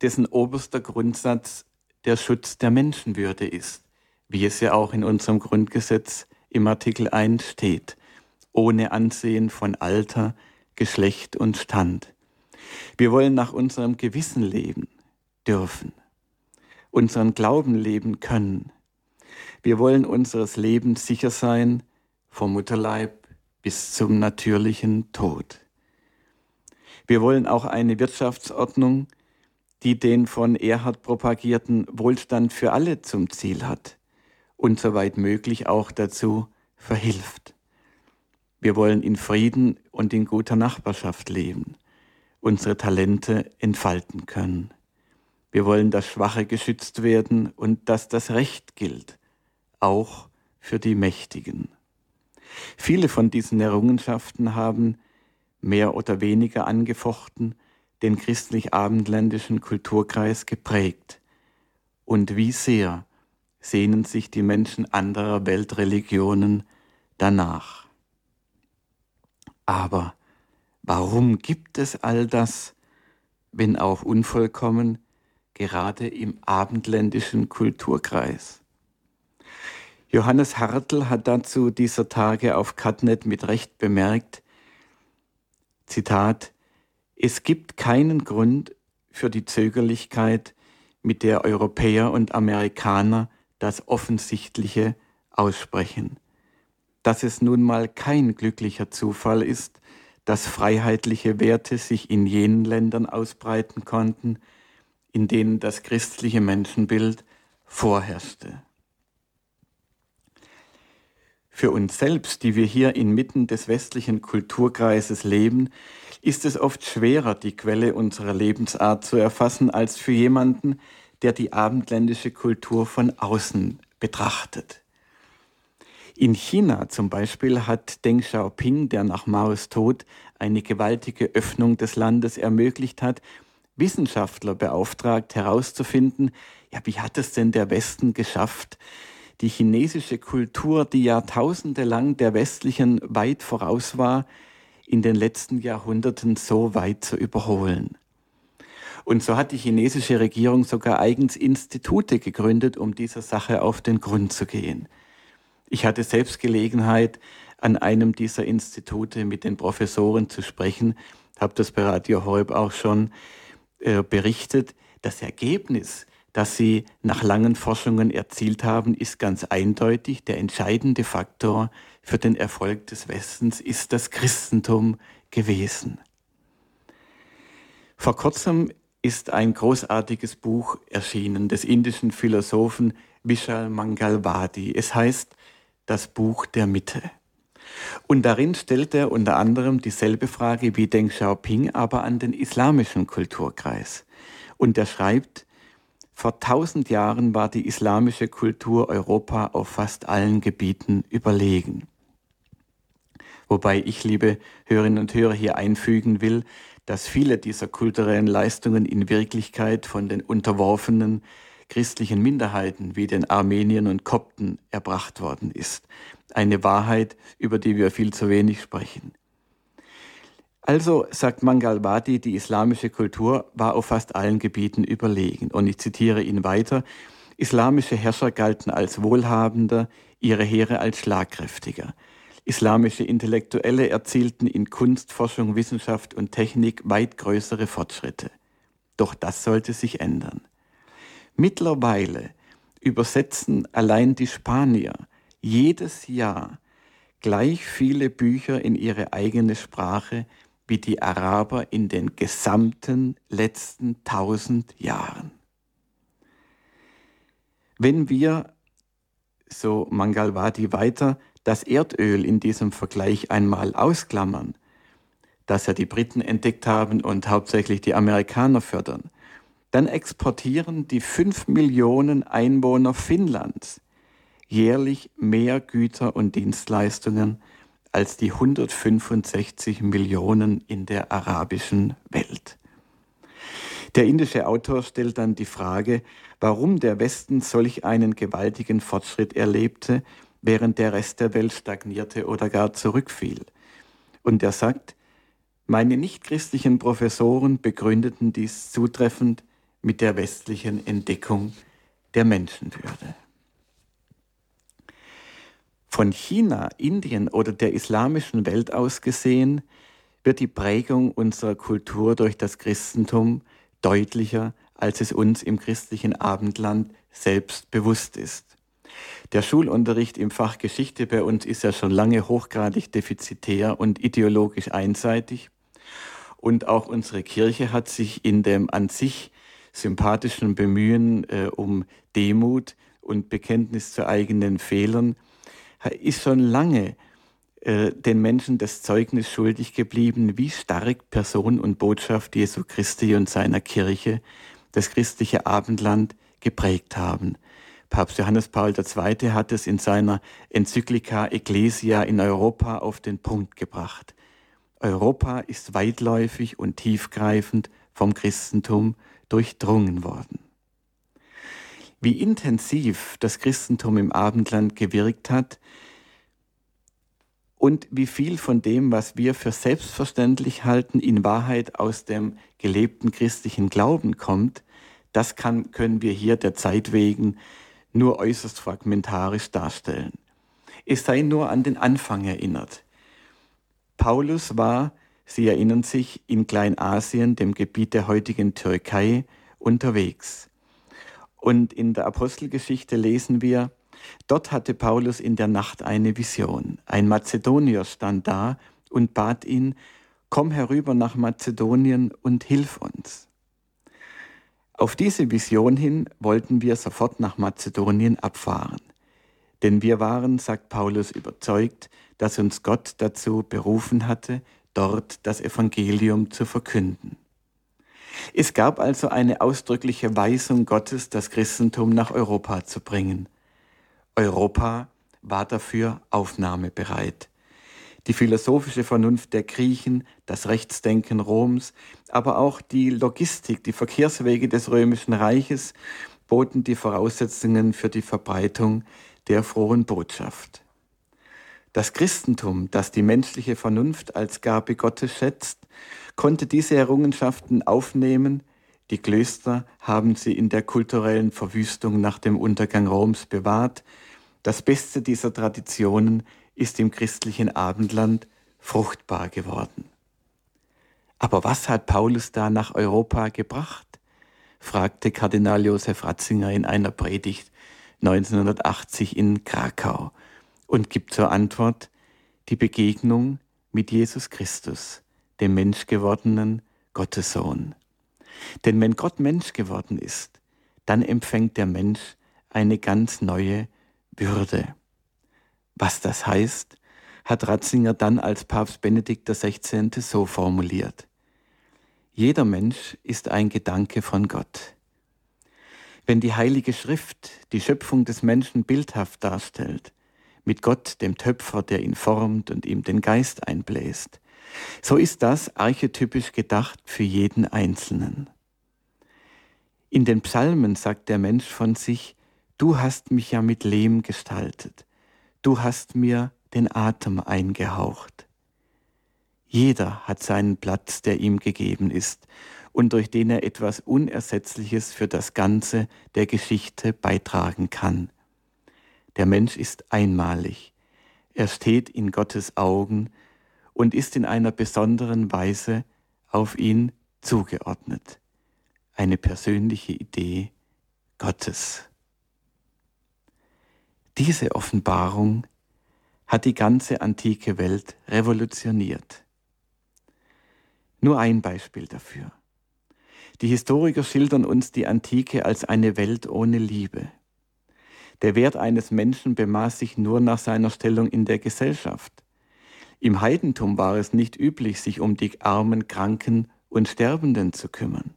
dessen oberster Grundsatz der Schutz der Menschenwürde ist, wie es ja auch in unserem Grundgesetz im Artikel 1 steht, ohne Ansehen von Alter, Geschlecht und Stand. Wir wollen nach unserem Gewissen leben dürfen, unseren Glauben leben können, wir wollen unseres Lebens sicher sein, vom Mutterleib bis zum natürlichen Tod. Wir wollen auch eine Wirtschaftsordnung, die den von Erhard propagierten Wohlstand für alle zum Ziel hat und soweit möglich auch dazu verhilft. Wir wollen in Frieden und in guter Nachbarschaft leben, unsere Talente entfalten können. Wir wollen, dass Schwache geschützt werden und dass das Recht gilt auch für die Mächtigen. Viele von diesen Errungenschaften haben mehr oder weniger angefochten den christlich-abendländischen Kulturkreis geprägt. Und wie sehr sehnen sich die Menschen anderer Weltreligionen danach. Aber warum gibt es all das, wenn auch unvollkommen, gerade im abendländischen Kulturkreis? Johannes Hartl hat dazu dieser Tage auf Catnet mit Recht bemerkt, Zitat, es gibt keinen Grund für die Zögerlichkeit, mit der Europäer und Amerikaner das Offensichtliche aussprechen. Dass es nun mal kein glücklicher Zufall ist, dass freiheitliche Werte sich in jenen Ländern ausbreiten konnten, in denen das christliche Menschenbild vorherrschte. Für uns selbst, die wir hier inmitten des westlichen Kulturkreises leben, ist es oft schwerer, die Quelle unserer Lebensart zu erfassen, als für jemanden, der die abendländische Kultur von außen betrachtet. In China zum Beispiel hat Deng Xiaoping, der nach Maos Tod eine gewaltige Öffnung des Landes ermöglicht hat, Wissenschaftler beauftragt herauszufinden, ja, wie hat es denn der Westen geschafft, die chinesische Kultur, die Jahrtausende lang der westlichen weit voraus war, in den letzten Jahrhunderten so weit zu überholen. Und so hat die chinesische Regierung sogar eigens Institute gegründet, um dieser Sache auf den Grund zu gehen. Ich hatte selbst Gelegenheit, an einem dieser Institute mit den Professoren zu sprechen, habe das bei Radio Horeb auch schon äh, berichtet. Das Ergebnis das sie nach langen Forschungen erzielt haben, ist ganz eindeutig. Der entscheidende Faktor für den Erfolg des Westens ist das Christentum gewesen. Vor kurzem ist ein großartiges Buch erschienen des indischen Philosophen Vishal Mangalwadi. Es heißt Das Buch der Mitte. Und darin stellt er unter anderem dieselbe Frage wie Deng Xiaoping, aber an den islamischen Kulturkreis. Und er schreibt, vor tausend Jahren war die islamische Kultur Europa auf fast allen Gebieten überlegen. Wobei ich, liebe Hörerinnen und Hörer, hier einfügen will, dass viele dieser kulturellen Leistungen in Wirklichkeit von den unterworfenen christlichen Minderheiten wie den Armeniern und Kopten erbracht worden ist. Eine Wahrheit, über die wir viel zu wenig sprechen. Also sagt Mangalwadi, die islamische Kultur war auf fast allen Gebieten überlegen. Und ich zitiere ihn weiter. Islamische Herrscher galten als wohlhabender, ihre Heere als schlagkräftiger. Islamische Intellektuelle erzielten in Kunst, Forschung, Wissenschaft und Technik weit größere Fortschritte. Doch das sollte sich ändern. Mittlerweile übersetzen allein die Spanier jedes Jahr gleich viele Bücher in ihre eigene Sprache wie die Araber in den gesamten letzten tausend Jahren. Wenn wir, so Mangalwadi weiter, das Erdöl in diesem Vergleich einmal ausklammern, das ja die Briten entdeckt haben und hauptsächlich die Amerikaner fördern, dann exportieren die fünf Millionen Einwohner Finnlands jährlich mehr Güter und Dienstleistungen als die 165 Millionen in der arabischen Welt. Der indische Autor stellt dann die Frage, warum der Westen solch einen gewaltigen Fortschritt erlebte, während der Rest der Welt stagnierte oder gar zurückfiel. Und er sagt, meine nichtchristlichen Professoren begründeten dies zutreffend mit der westlichen Entdeckung der Menschenwürde. Von China, Indien oder der islamischen Welt aus gesehen, wird die Prägung unserer Kultur durch das Christentum deutlicher, als es uns im christlichen Abendland selbst bewusst ist. Der Schulunterricht im Fach Geschichte bei uns ist ja schon lange hochgradig defizitär und ideologisch einseitig. Und auch unsere Kirche hat sich in dem an sich sympathischen Bemühen äh, um Demut und Bekenntnis zu eigenen Fehlern, ist schon lange äh, den Menschen das Zeugnis schuldig geblieben, wie stark Person und Botschaft Jesu Christi und seiner Kirche das christliche Abendland geprägt haben. Papst Johannes Paul II. hat es in seiner Enzyklika Ecclesia in Europa auf den Punkt gebracht. Europa ist weitläufig und tiefgreifend vom Christentum durchdrungen worden. Wie intensiv das Christentum im Abendland gewirkt hat und wie viel von dem, was wir für selbstverständlich halten, in Wahrheit aus dem gelebten christlichen Glauben kommt, das kann, können wir hier der Zeit wegen nur äußerst fragmentarisch darstellen. Es sei nur an den Anfang erinnert. Paulus war Sie erinnern sich, in Kleinasien, dem Gebiet der heutigen Türkei, unterwegs. Und in der Apostelgeschichte lesen wir, dort hatte Paulus in der Nacht eine Vision. Ein Mazedonier stand da und bat ihn, komm herüber nach Mazedonien und hilf uns. Auf diese Vision hin wollten wir sofort nach Mazedonien abfahren. Denn wir waren, sagt Paulus, überzeugt, dass uns Gott dazu berufen hatte, dort das Evangelium zu verkünden. Es gab also eine ausdrückliche Weisung Gottes, das Christentum nach Europa zu bringen. Europa war dafür aufnahmebereit. Die philosophische Vernunft der Griechen, das Rechtsdenken Roms, aber auch die Logistik, die Verkehrswege des römischen Reiches boten die Voraussetzungen für die Verbreitung der frohen Botschaft. Das Christentum, das die menschliche Vernunft als Gabe Gottes schätzt, konnte diese Errungenschaften aufnehmen. Die Klöster haben sie in der kulturellen Verwüstung nach dem Untergang Roms bewahrt. Das Beste dieser Traditionen ist im christlichen Abendland fruchtbar geworden. Aber was hat Paulus da nach Europa gebracht? fragte Kardinal Josef Ratzinger in einer Predigt 1980 in Krakau und gibt zur Antwort die Begegnung mit Jesus Christus, dem Menschgewordenen Gottessohn. Denn wenn Gott Mensch geworden ist, dann empfängt der Mensch eine ganz neue Würde. Was das heißt, hat Ratzinger dann als Papst Benedikt XVI. so formuliert. Jeder Mensch ist ein Gedanke von Gott. Wenn die Heilige Schrift die Schöpfung des Menschen bildhaft darstellt, mit Gott, dem Töpfer, der ihn formt und ihm den Geist einbläst, so ist das archetypisch gedacht für jeden Einzelnen. In den Psalmen sagt der Mensch von sich, du hast mich ja mit Lehm gestaltet, du hast mir den Atem eingehaucht. Jeder hat seinen Platz, der ihm gegeben ist und durch den er etwas Unersetzliches für das Ganze der Geschichte beitragen kann. Der Mensch ist einmalig. Er steht in Gottes Augen und ist in einer besonderen Weise auf ihn zugeordnet. Eine persönliche Idee Gottes. Diese Offenbarung hat die ganze antike Welt revolutioniert. Nur ein Beispiel dafür. Die Historiker schildern uns die Antike als eine Welt ohne Liebe. Der Wert eines Menschen bemaß sich nur nach seiner Stellung in der Gesellschaft. Im Heidentum war es nicht üblich, sich um die armen, Kranken und Sterbenden zu kümmern.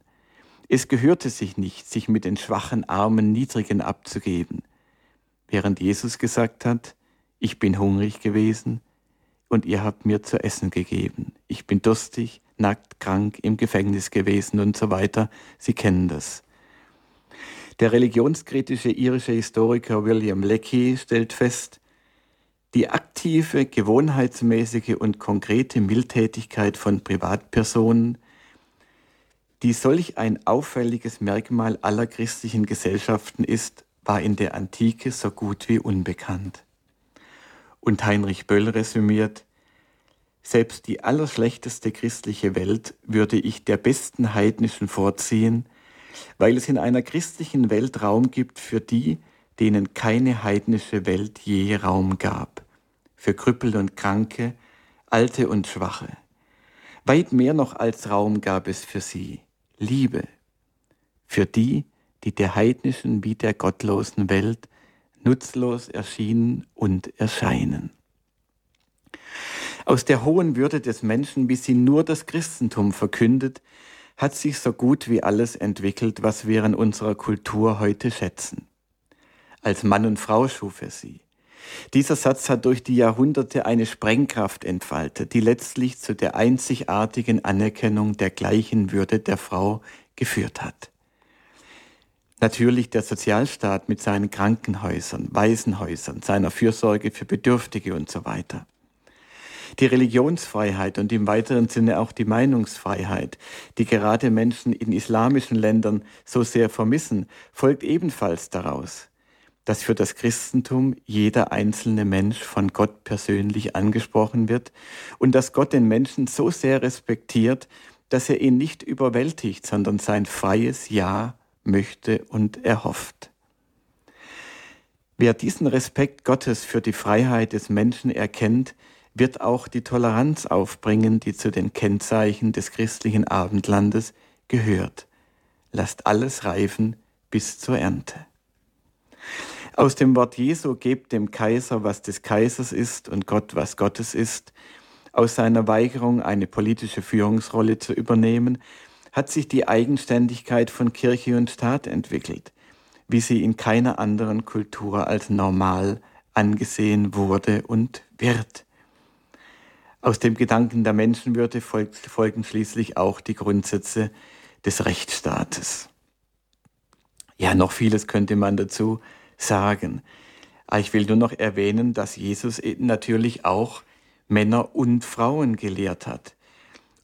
Es gehörte sich nicht, sich mit den schwachen, armen, niedrigen abzugeben. Während Jesus gesagt hat, ich bin hungrig gewesen und ihr habt mir zu essen gegeben. Ich bin durstig, nackt, krank, im Gefängnis gewesen und so weiter. Sie kennen das. Der religionskritische irische Historiker William Leckie stellt fest, die aktive, gewohnheitsmäßige und konkrete Mildtätigkeit von Privatpersonen, die solch ein auffälliges Merkmal aller christlichen Gesellschaften ist, war in der Antike so gut wie unbekannt. Und Heinrich Böll resümiert, selbst die allerschlechteste christliche Welt würde ich der besten heidnischen vorziehen, weil es in einer christlichen Welt Raum gibt für die, denen keine heidnische Welt je Raum gab, für Krüppel und Kranke, Alte und Schwache. Weit mehr noch als Raum gab es für sie, Liebe, für die, die der heidnischen wie der gottlosen Welt nutzlos erschienen und erscheinen. Aus der hohen Würde des Menschen, wie sie nur das Christentum verkündet, hat sich so gut wie alles entwickelt, was wir in unserer Kultur heute schätzen. Als Mann und Frau schuf er sie. Dieser Satz hat durch die Jahrhunderte eine Sprengkraft entfaltet, die letztlich zu der einzigartigen Anerkennung der gleichen Würde der Frau geführt hat. Natürlich der Sozialstaat mit seinen Krankenhäusern, Waisenhäusern, seiner Fürsorge für Bedürftige und so weiter. Die Religionsfreiheit und im weiteren Sinne auch die Meinungsfreiheit, die gerade Menschen in islamischen Ländern so sehr vermissen, folgt ebenfalls daraus, dass für das Christentum jeder einzelne Mensch von Gott persönlich angesprochen wird und dass Gott den Menschen so sehr respektiert, dass er ihn nicht überwältigt, sondern sein freies Ja möchte und erhofft. Wer diesen Respekt Gottes für die Freiheit des Menschen erkennt, wird auch die Toleranz aufbringen, die zu den Kennzeichen des christlichen Abendlandes gehört. Lasst alles reifen bis zur Ernte. Aus dem Wort Jesu gebt dem Kaiser, was des Kaisers ist und Gott, was Gottes ist, aus seiner Weigerung, eine politische Führungsrolle zu übernehmen, hat sich die Eigenständigkeit von Kirche und Staat entwickelt, wie sie in keiner anderen Kultur als normal angesehen wurde und wird. Aus dem Gedanken der Menschenwürde folgen schließlich auch die Grundsätze des Rechtsstaates. Ja, noch vieles könnte man dazu sagen. Aber ich will nur noch erwähnen, dass Jesus natürlich auch Männer und Frauen gelehrt hat.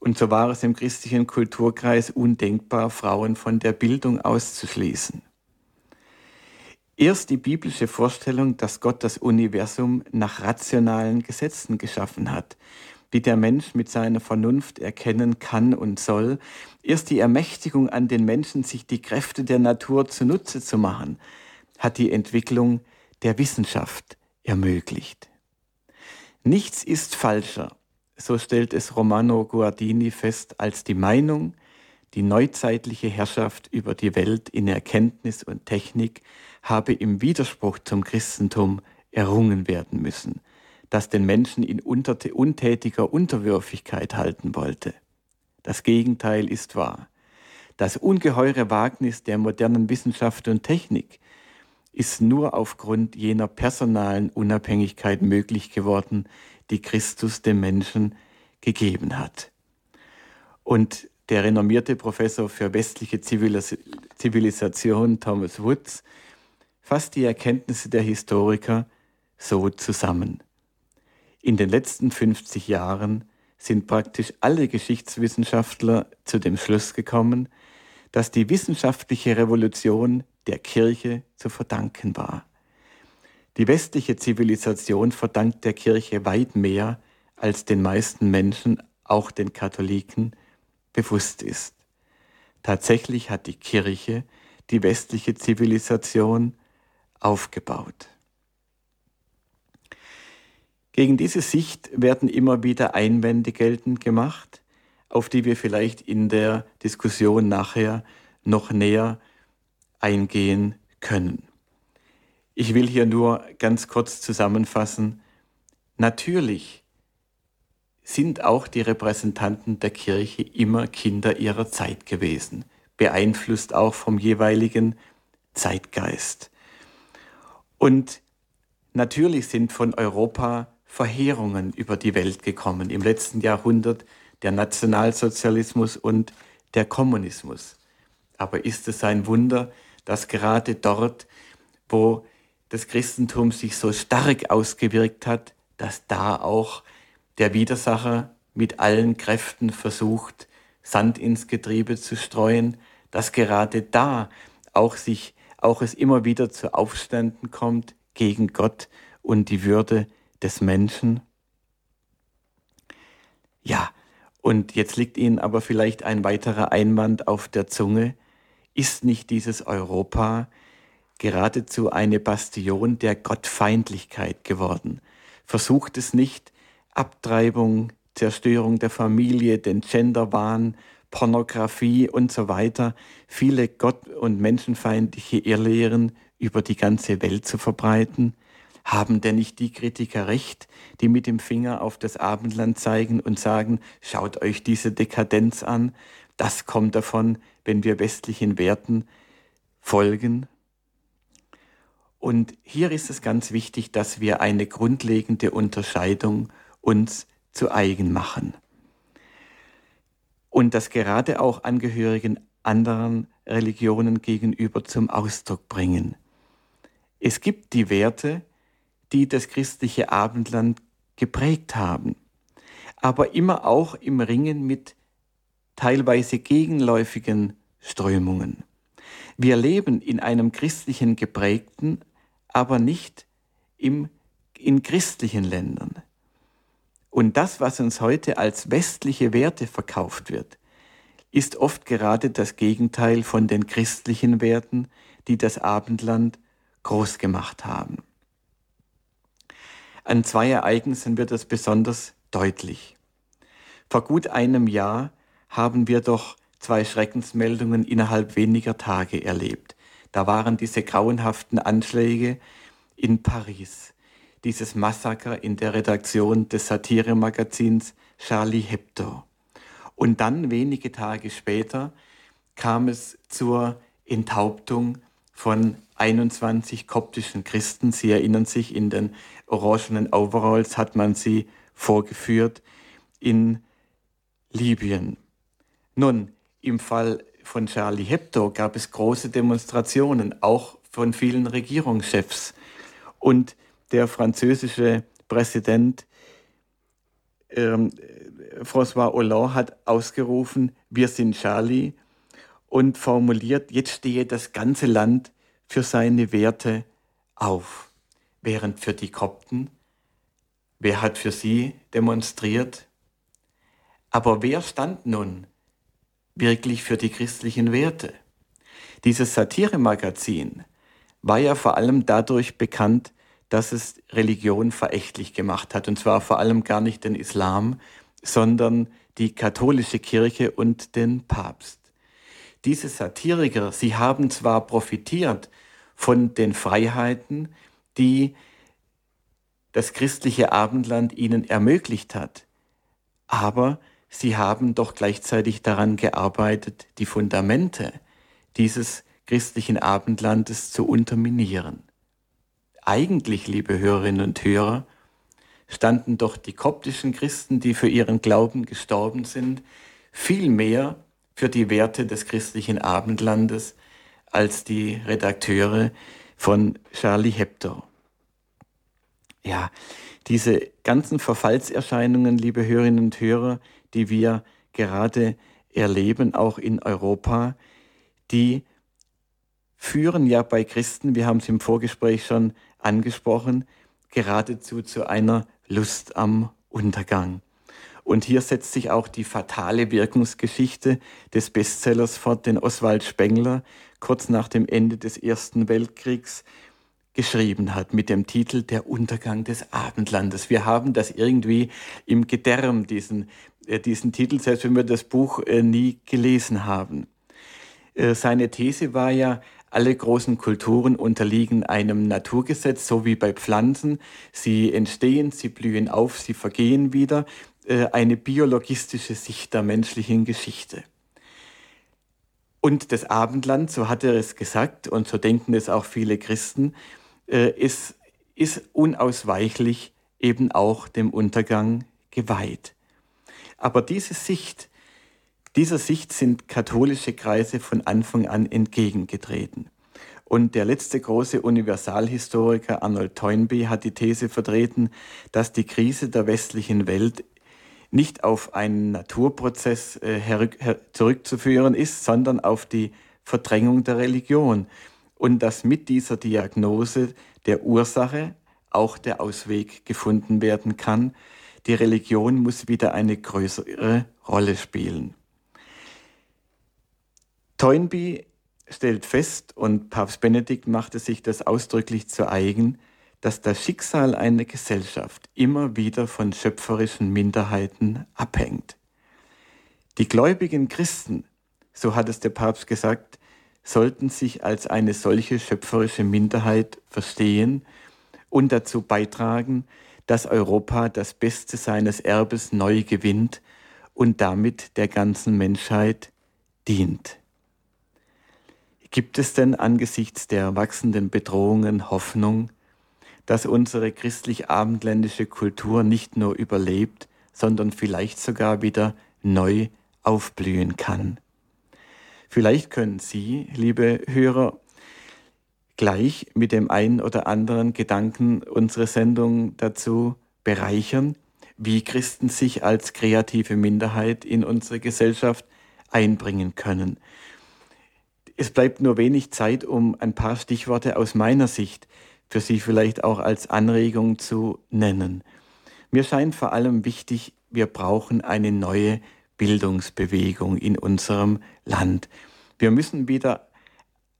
Und so war es im christlichen Kulturkreis undenkbar, Frauen von der Bildung auszuschließen. Erst die biblische Vorstellung, dass Gott das Universum nach rationalen Gesetzen geschaffen hat, wie der Mensch mit seiner Vernunft erkennen kann und soll, erst die Ermächtigung an den Menschen, sich die Kräfte der Natur zunutze zu machen, hat die Entwicklung der Wissenschaft ermöglicht. Nichts ist falscher, so stellt es Romano Guardini fest, als die Meinung, die neuzeitliche Herrschaft über die Welt in Erkenntnis und Technik habe im Widerspruch zum Christentum errungen werden müssen – das den Menschen in untätiger Unterwürfigkeit halten wollte. Das Gegenteil ist wahr. Das ungeheure Wagnis der modernen Wissenschaft und Technik ist nur aufgrund jener personalen Unabhängigkeit möglich geworden, die Christus dem Menschen gegeben hat. Und der renommierte Professor für westliche Zivilisation Thomas Woods fasst die Erkenntnisse der Historiker so zusammen. In den letzten 50 Jahren sind praktisch alle Geschichtswissenschaftler zu dem Schluss gekommen, dass die wissenschaftliche Revolution der Kirche zu verdanken war. Die westliche Zivilisation verdankt der Kirche weit mehr, als den meisten Menschen, auch den Katholiken, bewusst ist. Tatsächlich hat die Kirche die westliche Zivilisation aufgebaut. Gegen diese Sicht werden immer wieder Einwände geltend gemacht, auf die wir vielleicht in der Diskussion nachher noch näher eingehen können. Ich will hier nur ganz kurz zusammenfassen. Natürlich sind auch die Repräsentanten der Kirche immer Kinder ihrer Zeit gewesen, beeinflusst auch vom jeweiligen Zeitgeist. Und natürlich sind von Europa Verheerungen über die Welt gekommen. Im letzten Jahrhundert der Nationalsozialismus und der Kommunismus. Aber ist es ein Wunder, dass gerade dort, wo das Christentum sich so stark ausgewirkt hat, dass da auch der Widersacher mit allen Kräften versucht, Sand ins Getriebe zu streuen, dass gerade da auch sich, auch es immer wieder zu Aufständen kommt gegen Gott und die Würde des Menschen? Ja, und jetzt liegt Ihnen aber vielleicht ein weiterer Einwand auf der Zunge. Ist nicht dieses Europa geradezu eine Bastion der Gottfeindlichkeit geworden? Versucht es nicht, Abtreibung, Zerstörung der Familie, den Genderwahn, Pornografie und so weiter, viele gott- und menschenfeindliche Irrlehren über die ganze Welt zu verbreiten? Haben denn nicht die Kritiker recht, die mit dem Finger auf das Abendland zeigen und sagen, schaut euch diese Dekadenz an, das kommt davon, wenn wir westlichen Werten folgen? Und hier ist es ganz wichtig, dass wir eine grundlegende Unterscheidung uns zu eigen machen. Und das gerade auch Angehörigen anderen Religionen gegenüber zum Ausdruck bringen. Es gibt die Werte, die das christliche Abendland geprägt haben, aber immer auch im Ringen mit teilweise gegenläufigen Strömungen. Wir leben in einem christlichen geprägten, aber nicht im, in christlichen Ländern. Und das, was uns heute als westliche Werte verkauft wird, ist oft gerade das Gegenteil von den christlichen Werten, die das Abendland groß gemacht haben. An zwei Ereignissen wird das besonders deutlich. Vor gut einem Jahr haben wir doch zwei Schreckensmeldungen innerhalb weniger Tage erlebt. Da waren diese grauenhaften Anschläge in Paris, dieses Massaker in der Redaktion des Satiremagazins Charlie Hebdo. Und dann wenige Tage später kam es zur Enthauptung von 21 koptischen Christen. Sie erinnern sich, in den orangenen Overalls hat man sie vorgeführt in Libyen. Nun, im Fall von Charlie Hebdo gab es große Demonstrationen, auch von vielen Regierungschefs. Und der französische Präsident ähm, François Hollande hat ausgerufen, wir sind Charlie und formuliert, jetzt stehe das ganze Land für seine Werte auf. Während für die Kopten, wer hat für sie demonstriert? Aber wer stand nun wirklich für die christlichen Werte? Dieses Satiremagazin war ja vor allem dadurch bekannt, dass es Religion verächtlich gemacht hat. Und zwar vor allem gar nicht den Islam, sondern die katholische Kirche und den Papst. Diese Satiriker, sie haben zwar profitiert von den Freiheiten, die das christliche Abendland ihnen ermöglicht hat, aber sie haben doch gleichzeitig daran gearbeitet, die Fundamente dieses christlichen Abendlandes zu unterminieren. Eigentlich, liebe Hörerinnen und Hörer, standen doch die koptischen Christen, die für ihren Glauben gestorben sind, viel mehr für die Werte des christlichen Abendlandes als die Redakteure von Charlie Hebdo. Ja, diese ganzen Verfallserscheinungen, liebe Hörerinnen und Hörer, die wir gerade erleben, auch in Europa, die führen ja bei Christen, wir haben es im Vorgespräch schon angesprochen, geradezu zu einer Lust am Untergang. Und hier setzt sich auch die fatale Wirkungsgeschichte des Bestsellers fort, den Oswald Spengler kurz nach dem Ende des Ersten Weltkriegs geschrieben hat mit dem Titel Der Untergang des Abendlandes. Wir haben das irgendwie im Gedärm, diesen, äh, diesen Titel, selbst wenn wir das Buch äh, nie gelesen haben. Äh, seine These war ja, alle großen Kulturen unterliegen einem Naturgesetz, so wie bei Pflanzen. Sie entstehen, sie blühen auf, sie vergehen wieder. Äh, eine biologistische Sicht der menschlichen Geschichte. Und das Abendland, so hat er es gesagt, und so denken es auch viele Christen, äh, ist, ist unausweichlich eben auch dem Untergang geweiht. Aber diese Sicht, dieser Sicht sind katholische Kreise von Anfang an entgegengetreten. Und der letzte große Universalhistoriker Arnold Toynbee hat die These vertreten, dass die Krise der westlichen Welt nicht auf einen Naturprozess äh, zurückzuführen ist, sondern auf die Verdrängung der Religion. Und dass mit dieser Diagnose der Ursache auch der Ausweg gefunden werden kann. Die Religion muss wieder eine größere Rolle spielen. Toynbee stellt fest, und Papst Benedikt machte sich das ausdrücklich zu eigen, dass das Schicksal einer Gesellschaft immer wieder von schöpferischen Minderheiten abhängt. Die gläubigen Christen, so hat es der Papst gesagt, sollten sich als eine solche schöpferische Minderheit verstehen und dazu beitragen, dass Europa das Beste seines Erbes neu gewinnt und damit der ganzen Menschheit dient. Gibt es denn angesichts der wachsenden Bedrohungen Hoffnung, dass unsere christlich-abendländische Kultur nicht nur überlebt, sondern vielleicht sogar wieder neu aufblühen kann? Vielleicht können Sie, liebe Hörer, gleich mit dem einen oder anderen Gedanken unsere Sendung dazu bereichern, wie Christen sich als kreative Minderheit in unsere Gesellschaft einbringen können. Es bleibt nur wenig Zeit, um ein paar Stichworte aus meiner Sicht für Sie vielleicht auch als Anregung zu nennen. Mir scheint vor allem wichtig, wir brauchen eine neue Bildungsbewegung in unserem Land. Wir müssen wieder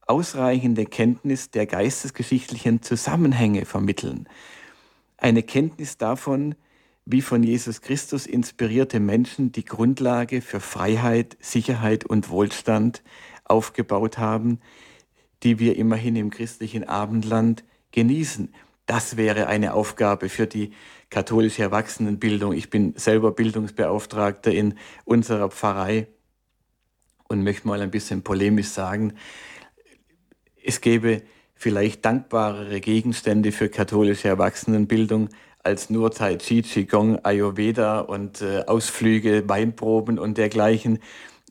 ausreichende Kenntnis der geistesgeschichtlichen Zusammenhänge vermitteln. Eine Kenntnis davon, wie von Jesus Christus inspirierte Menschen die Grundlage für Freiheit, Sicherheit und Wohlstand aufgebaut haben, die wir immerhin im christlichen Abendland genießen. Das wäre eine Aufgabe für die katholische Erwachsenenbildung. Ich bin selber Bildungsbeauftragter in unserer Pfarrei und möchte mal ein bisschen polemisch sagen, es gäbe vielleicht dankbarere Gegenstände für katholische Erwachsenenbildung als nur Tai Chi, Qigong, Ayurveda und äh, Ausflüge, Weinproben und dergleichen.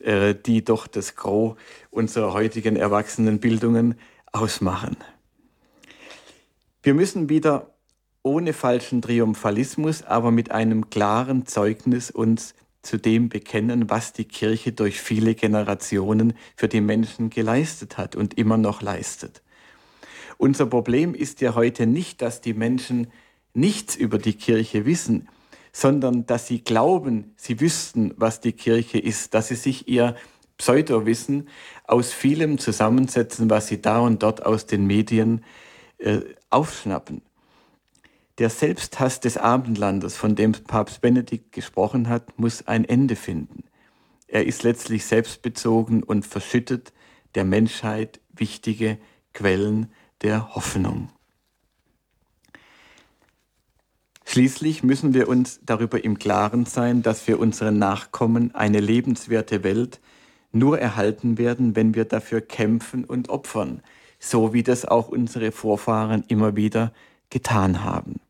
Äh, die doch das Gros unserer heutigen Erwachsenenbildungen ausmachen. Wir müssen wieder ohne falschen Triumphalismus, aber mit einem klaren Zeugnis uns zu dem bekennen, was die Kirche durch viele Generationen für die Menschen geleistet hat und immer noch leistet. Unser Problem ist ja heute nicht, dass die Menschen nichts über die Kirche wissen, sondern dass sie glauben, sie wüssten, was die Kirche ist, dass sie sich ihr Pseudowissen aus vielem zusammensetzen, was sie da und dort aus den Medien äh, aufschnappen. Der Selbsthass des Abendlandes, von dem Papst Benedikt gesprochen hat, muss ein Ende finden. Er ist letztlich selbstbezogen und verschüttet der Menschheit wichtige Quellen der Hoffnung. Schließlich müssen wir uns darüber im Klaren sein, dass für unsere Nachkommen eine lebenswerte Welt nur erhalten werden, wenn wir dafür kämpfen und opfern, so wie das auch unsere Vorfahren immer wieder getan haben.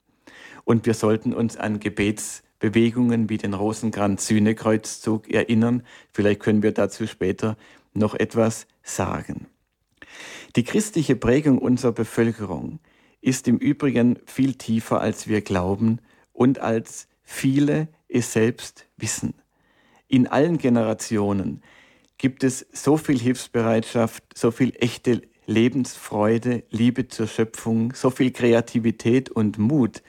Und wir sollten uns an Gebetsbewegungen wie den Rosenkranz-Sühnekreuzzug erinnern. Vielleicht können wir dazu später noch etwas sagen. Die christliche Prägung unserer Bevölkerung ist im Übrigen viel tiefer, als wir glauben und als viele es selbst wissen. In allen Generationen gibt es so viel Hilfsbereitschaft, so viel echte Lebensfreude, Liebe zur Schöpfung, so viel Kreativität und Mut,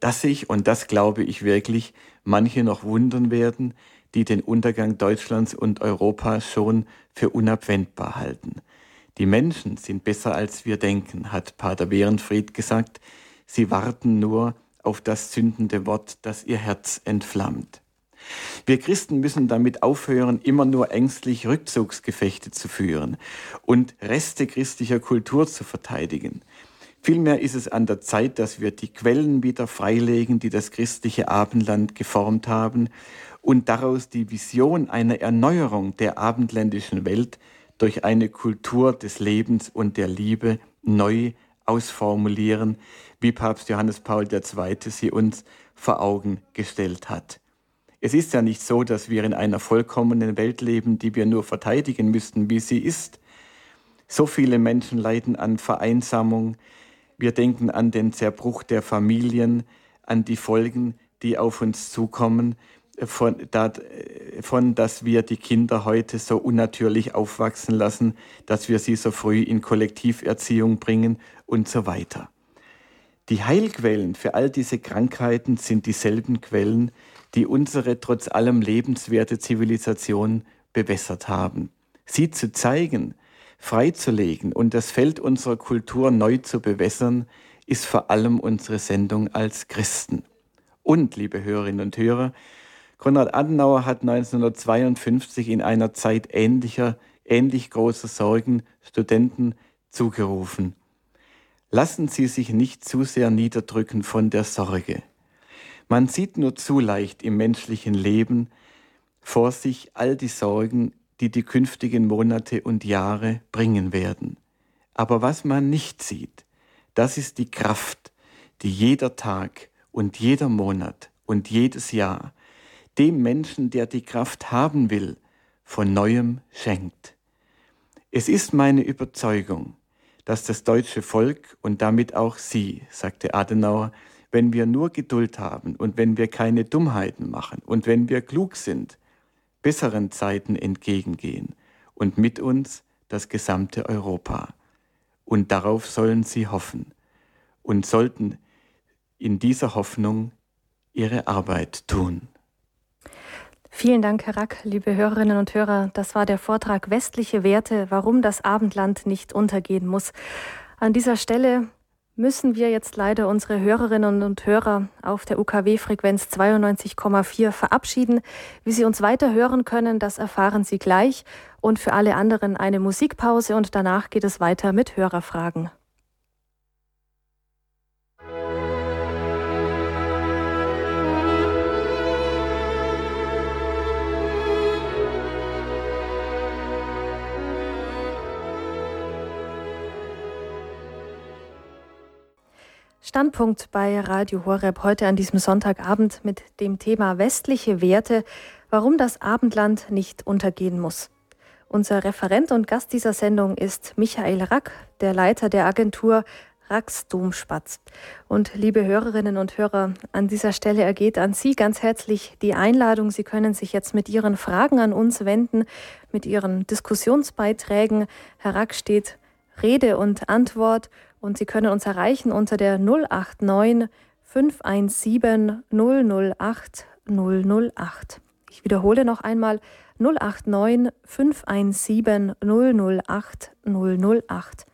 dass sich, und das glaube ich wirklich, manche noch wundern werden, die den Untergang Deutschlands und Europas schon für unabwendbar halten. Die Menschen sind besser als wir denken, hat Pater Behrenfried gesagt. Sie warten nur auf das zündende Wort, das ihr Herz entflammt. Wir Christen müssen damit aufhören, immer nur ängstlich Rückzugsgefechte zu führen und Reste christlicher Kultur zu verteidigen. Vielmehr ist es an der Zeit, dass wir die Quellen wieder freilegen, die das christliche Abendland geformt haben und daraus die Vision einer Erneuerung der abendländischen Welt durch eine Kultur des Lebens und der Liebe neu ausformulieren, wie Papst Johannes Paul II. sie uns vor Augen gestellt hat. Es ist ja nicht so, dass wir in einer vollkommenen Welt leben, die wir nur verteidigen müssten, wie sie ist. So viele Menschen leiden an Vereinsamung. Wir denken an den Zerbruch der Familien, an die Folgen, die auf uns zukommen von, davon, dass wir die Kinder heute so unnatürlich aufwachsen lassen, dass wir sie so früh in Kollektiverziehung bringen und so weiter. Die Heilquellen für all diese Krankheiten sind dieselben Quellen, die unsere trotz allem lebenswerte Zivilisation bewässert haben. Sie zu zeigen, freizulegen und das Feld unserer Kultur neu zu bewässern, ist vor allem unsere Sendung als Christen. Und, liebe Hörerinnen und Hörer, Konrad Adenauer hat 1952 in einer Zeit ähnlicher, ähnlich großer Sorgen Studenten zugerufen. Lassen Sie sich nicht zu sehr niederdrücken von der Sorge. Man sieht nur zu leicht im menschlichen Leben vor sich all die Sorgen, die die künftigen Monate und Jahre bringen werden. Aber was man nicht sieht, das ist die Kraft, die jeder Tag und jeder Monat und jedes Jahr dem Menschen, der die Kraft haben will, von neuem schenkt. Es ist meine Überzeugung, dass das deutsche Volk und damit auch Sie, sagte Adenauer, wenn wir nur Geduld haben und wenn wir keine Dummheiten machen und wenn wir klug sind, besseren Zeiten entgegengehen und mit uns das gesamte Europa. Und darauf sollen Sie hoffen und sollten in dieser Hoffnung ihre Arbeit tun. Vielen Dank, Herr Rack, liebe Hörerinnen und Hörer. Das war der Vortrag Westliche Werte, warum das Abendland nicht untergehen muss. An dieser Stelle müssen wir jetzt leider unsere Hörerinnen und Hörer auf der UKW-Frequenz 92,4 verabschieden. Wie Sie uns weiter hören können, das erfahren Sie gleich. Und für alle anderen eine Musikpause und danach geht es weiter mit Hörerfragen. Standpunkt bei Radio Horeb heute an diesem Sonntagabend mit dem Thema westliche Werte, warum das Abendland nicht untergehen muss. Unser Referent und Gast dieser Sendung ist Michael Rack, der Leiter der Agentur Racks Domspatz. Und liebe Hörerinnen und Hörer, an dieser Stelle ergeht an Sie ganz herzlich die Einladung. Sie können sich jetzt mit Ihren Fragen an uns wenden, mit Ihren Diskussionsbeiträgen. Herr Rack steht Rede und Antwort und Sie können uns erreichen unter der 089 517 008 008. Ich wiederhole noch einmal 089 517 008 008.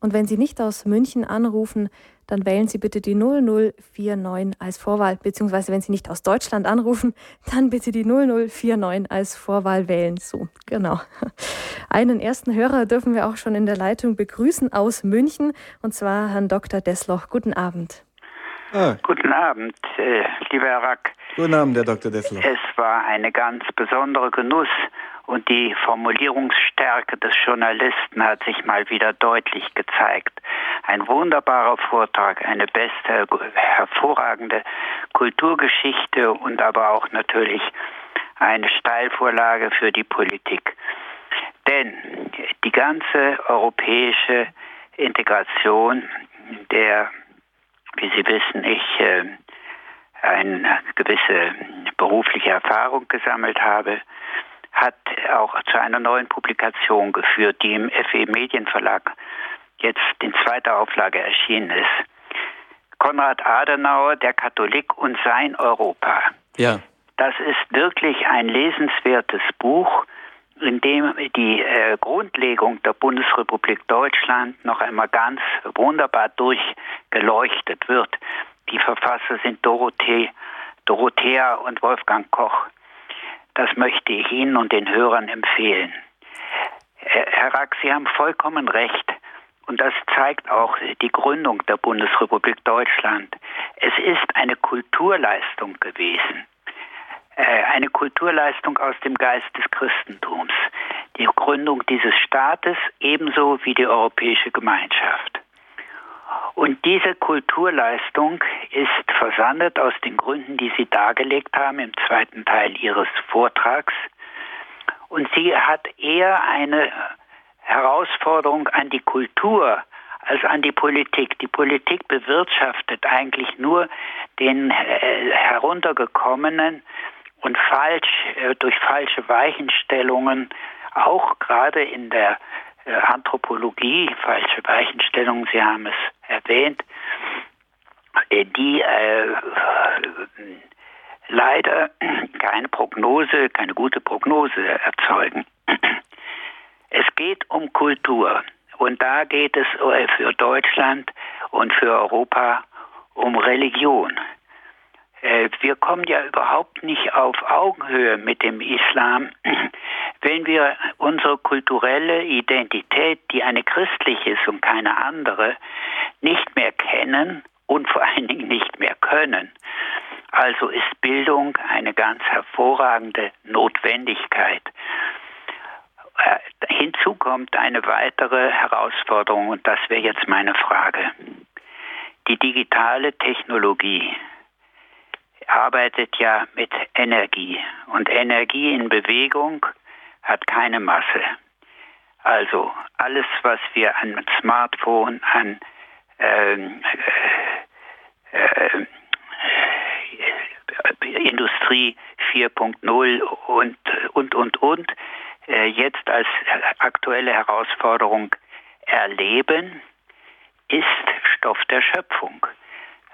Und wenn Sie nicht aus München anrufen, dann wählen Sie bitte die 0049 als Vorwahl, beziehungsweise wenn Sie nicht aus Deutschland anrufen, (laughs) dann bitte die 0049 als Vorwahl wählen. So, genau. (laughs) Einen ersten Hörer dürfen wir auch schon in der Leitung begrüßen aus München, und zwar Herrn Dr. Desloch. Guten Abend. Ah. Guten Abend, äh, lieber Herr Rack. Guten Abend, Herr Dr. Dessler. Es war eine ganz besondere Genuss und die Formulierungsstärke des Journalisten hat sich mal wieder deutlich gezeigt. Ein wunderbarer Vortrag, eine beste, hervorragende Kulturgeschichte und aber auch natürlich eine Steilvorlage für die Politik. Denn die ganze europäische Integration der wie Sie wissen, ich äh, eine gewisse berufliche Erfahrung gesammelt habe, hat auch zu einer neuen Publikation geführt, die im FE Medienverlag jetzt in zweiter Auflage erschienen ist. Konrad Adenauer, der Katholik und sein Europa. Ja. Das ist wirklich ein lesenswertes Buch, in dem die äh, Grundlegung der Bundesrepublik Deutschland noch einmal ganz wunderbar durchgeleuchtet wird. Die Verfasser sind Dorothee, Dorothea und Wolfgang Koch. Das möchte ich Ihnen und den Hörern empfehlen. Herr Rack, Sie haben vollkommen recht. Und das zeigt auch die Gründung der Bundesrepublik Deutschland. Es ist eine Kulturleistung gewesen äh, eine Kulturleistung aus dem Geist des Christentums. Die Gründung dieses Staates ebenso wie die europäische Gemeinschaft. Und diese Kulturleistung ist versandet aus den Gründen, die Sie dargelegt haben im zweiten Teil Ihres Vortrags. Und sie hat eher eine Herausforderung an die Kultur als an die Politik. Die Politik bewirtschaftet eigentlich nur den äh, heruntergekommenen und falsch, äh, durch falsche Weichenstellungen, auch gerade in der Anthropologie, falsche Weichenstellungen, Sie haben es erwähnt, äh, die äh, leider keine Prognose, keine gute Prognose erzeugen. Es geht um Kultur und da geht es äh, für Deutschland und für Europa um Religion. Äh, wir kommen ja überhaupt nicht auf Augenhöhe mit dem Islam, (clears throat) wenn wir unsere kulturelle Identität, die eine christliche ist und keine andere, nicht mehr kennen und vor allen Dingen nicht mehr können. Also ist Bildung eine ganz hervorragende Notwendigkeit. Äh, hinzu kommt eine weitere Herausforderung und das wäre jetzt meine Frage. Die digitale Technologie arbeitet ja mit Energie und Energie in Bewegung hat keine Masse. Also alles, was wir an Smartphone, an ähm, äh, äh, Industrie 4.0 und, und, und, und, äh, jetzt als aktuelle Herausforderung erleben, ist Stoff der Schöpfung.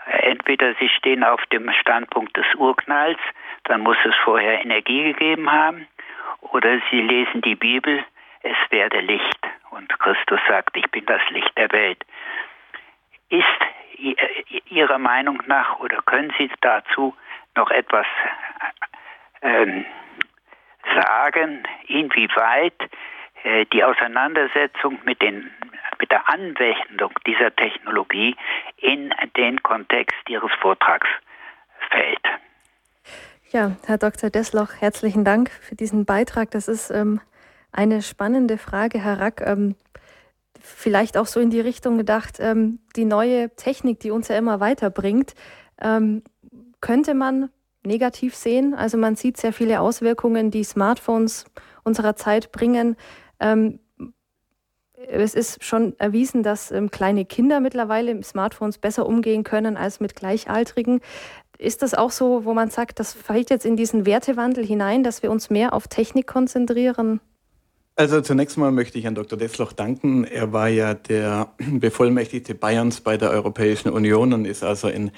Entweder sie stehen auf dem Standpunkt des Urknalls, dann muss es vorher Energie gegeben haben, oder sie lesen die Bibel, es werde Licht. Und Christus sagt, ich bin das Licht der Welt. Ist Ihrer Meinung nach oder können Sie dazu noch etwas ähm, sagen, inwieweit äh, die Auseinandersetzung mit den der Anwendung dieser Technologie in den Kontext Ihres Vortrags fällt. Ja, Herr Dr. Desloch, herzlichen Dank für diesen Beitrag. Das ist ähm, eine spannende Frage, Herr Rack. Ähm, vielleicht auch so in die Richtung gedacht, ähm, die neue Technik, die uns ja immer weiterbringt, ähm, könnte man negativ sehen. Also man sieht sehr viele Auswirkungen, die Smartphones unserer Zeit bringen. Ähm, es ist schon erwiesen, dass ähm, kleine Kinder mittlerweile mit Smartphones besser umgehen können als mit Gleichaltrigen. Ist das auch so, wo man sagt, das fällt jetzt in diesen Wertewandel hinein, dass wir uns mehr auf Technik konzentrieren? Also zunächst mal möchte ich Herrn Dr. Dessloch danken. Er war ja der (clears throat) Bevollmächtigte Bayerns bei der Europäischen Union und ist also in,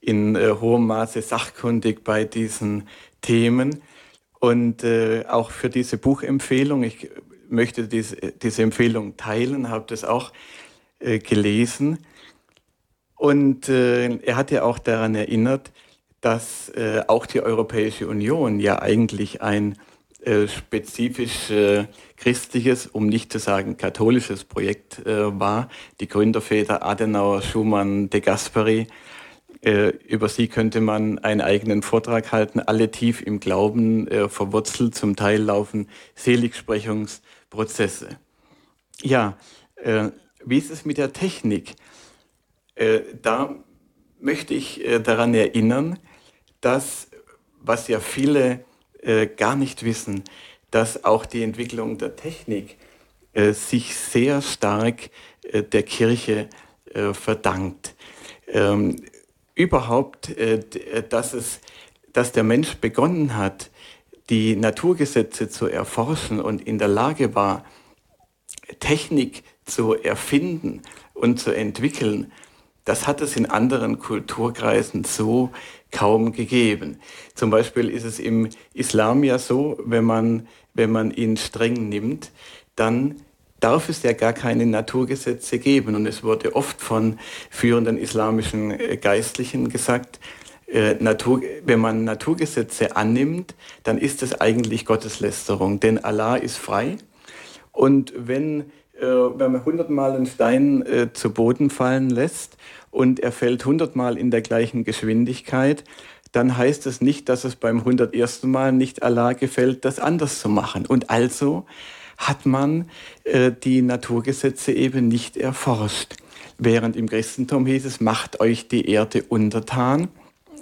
in äh, hohem Maße sachkundig bei diesen Themen. Und äh, auch für diese Buchempfehlung, ich möchte diese, diese Empfehlung teilen, habe das auch äh, gelesen. Und äh, er hat ja auch daran erinnert, dass äh, auch die Europäische Union ja eigentlich ein äh, spezifisch äh, christliches, um nicht zu sagen katholisches Projekt äh, war. Die Gründerväter Adenauer, Schumann, De Gasperi über sie könnte man einen eigenen Vortrag halten. Alle tief im Glauben äh, verwurzelt, zum Teil laufen Seligsprechungsprozesse. Ja, äh, wie ist es mit der Technik? Äh, da möchte ich äh, daran erinnern, dass, was ja viele äh, gar nicht wissen, dass auch die Entwicklung der Technik sich sehr stark der Kirche verdankt. Ähm, überhaupt, dass, es, dass der Mensch begonnen hat, die Naturgesetze zu erforschen und in der Lage war, Technik zu erfinden und zu entwickeln, das hat es in anderen Kulturkreisen so kaum gegeben. Zum Beispiel ist es im Islam ja so, wenn man, wenn man ihn streng nimmt, dann darf es ja gar keine Naturgesetze geben. Und es wurde oft von führenden islamischen äh, Geistlichen gesagt, äh, Natur, wenn man Naturgesetze annimmt, dann ist es eigentlich Gotteslästerung, denn Allah ist frei. Und wenn, äh, wenn man hundertmal einen Stein äh, zu Boden fallen lässt, und er fällt hundertmal in der gleichen Geschwindigkeit, dann heißt es nicht, dass es beim hundertersten Mal nicht Allah gefällt, das anders zu machen. Und also hat man äh, die Naturgesetze eben nicht erforscht. Während im Christentum hieß es, macht euch die Erde untertan.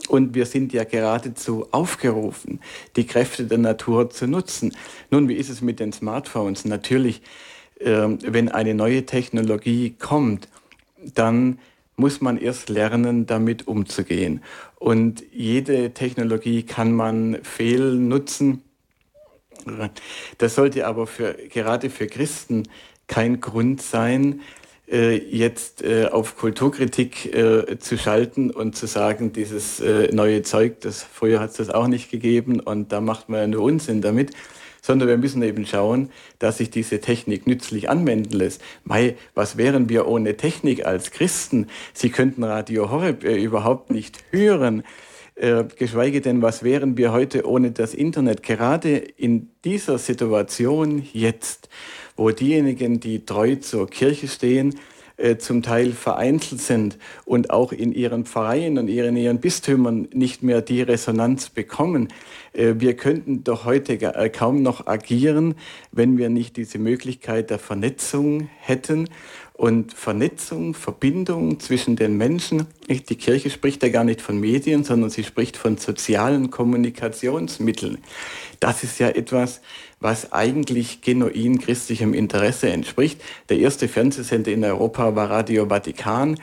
Und wir sind ja geradezu aufgerufen, die Kräfte der Natur zu nutzen. Nun, wie ist es mit den Smartphones? Natürlich, äh, wenn eine neue Technologie kommt, dann muss man erst lernen, damit umzugehen. Und jede Technologie kann man fehlnutzen. Das sollte aber für, gerade für Christen kein Grund sein, äh, jetzt äh, auf Kulturkritik äh, zu schalten und zu sagen, dieses neue Zeug, das früher hat es das auch nicht gegeben und da macht man ja nur Unsinn damit, sondern wir müssen eben schauen, dass sich diese Technik nützlich anwenden lässt. Mei, was wären wir ohne Technik als Christen? Sie könnten Radio Horeb äh, überhaupt nicht hören. Äh, geschweige denn, was wären wir heute ohne das Internet? Gerade in dieser Situation jetzt, wo diejenigen, die treu zur Kirche stehen, äh, zum Teil vereinzelt sind und auch in ihren Pfarreien und ihren, ihren Bistümern nicht mehr die Resonanz bekommen. Äh, wir könnten doch heute äh, kaum noch agieren, wenn wir nicht diese Möglichkeit der Vernetzung hätten. Und Vernetzung, Verbindung zwischen den Menschen, die Kirche spricht ja gar nicht von Medien, sondern sie spricht von sozialen Kommunikationsmitteln. Das ist ja etwas, was eigentlich genuin christlichem Interesse entspricht. Der erste Fernsehsender in Europa war Radio Vatikan.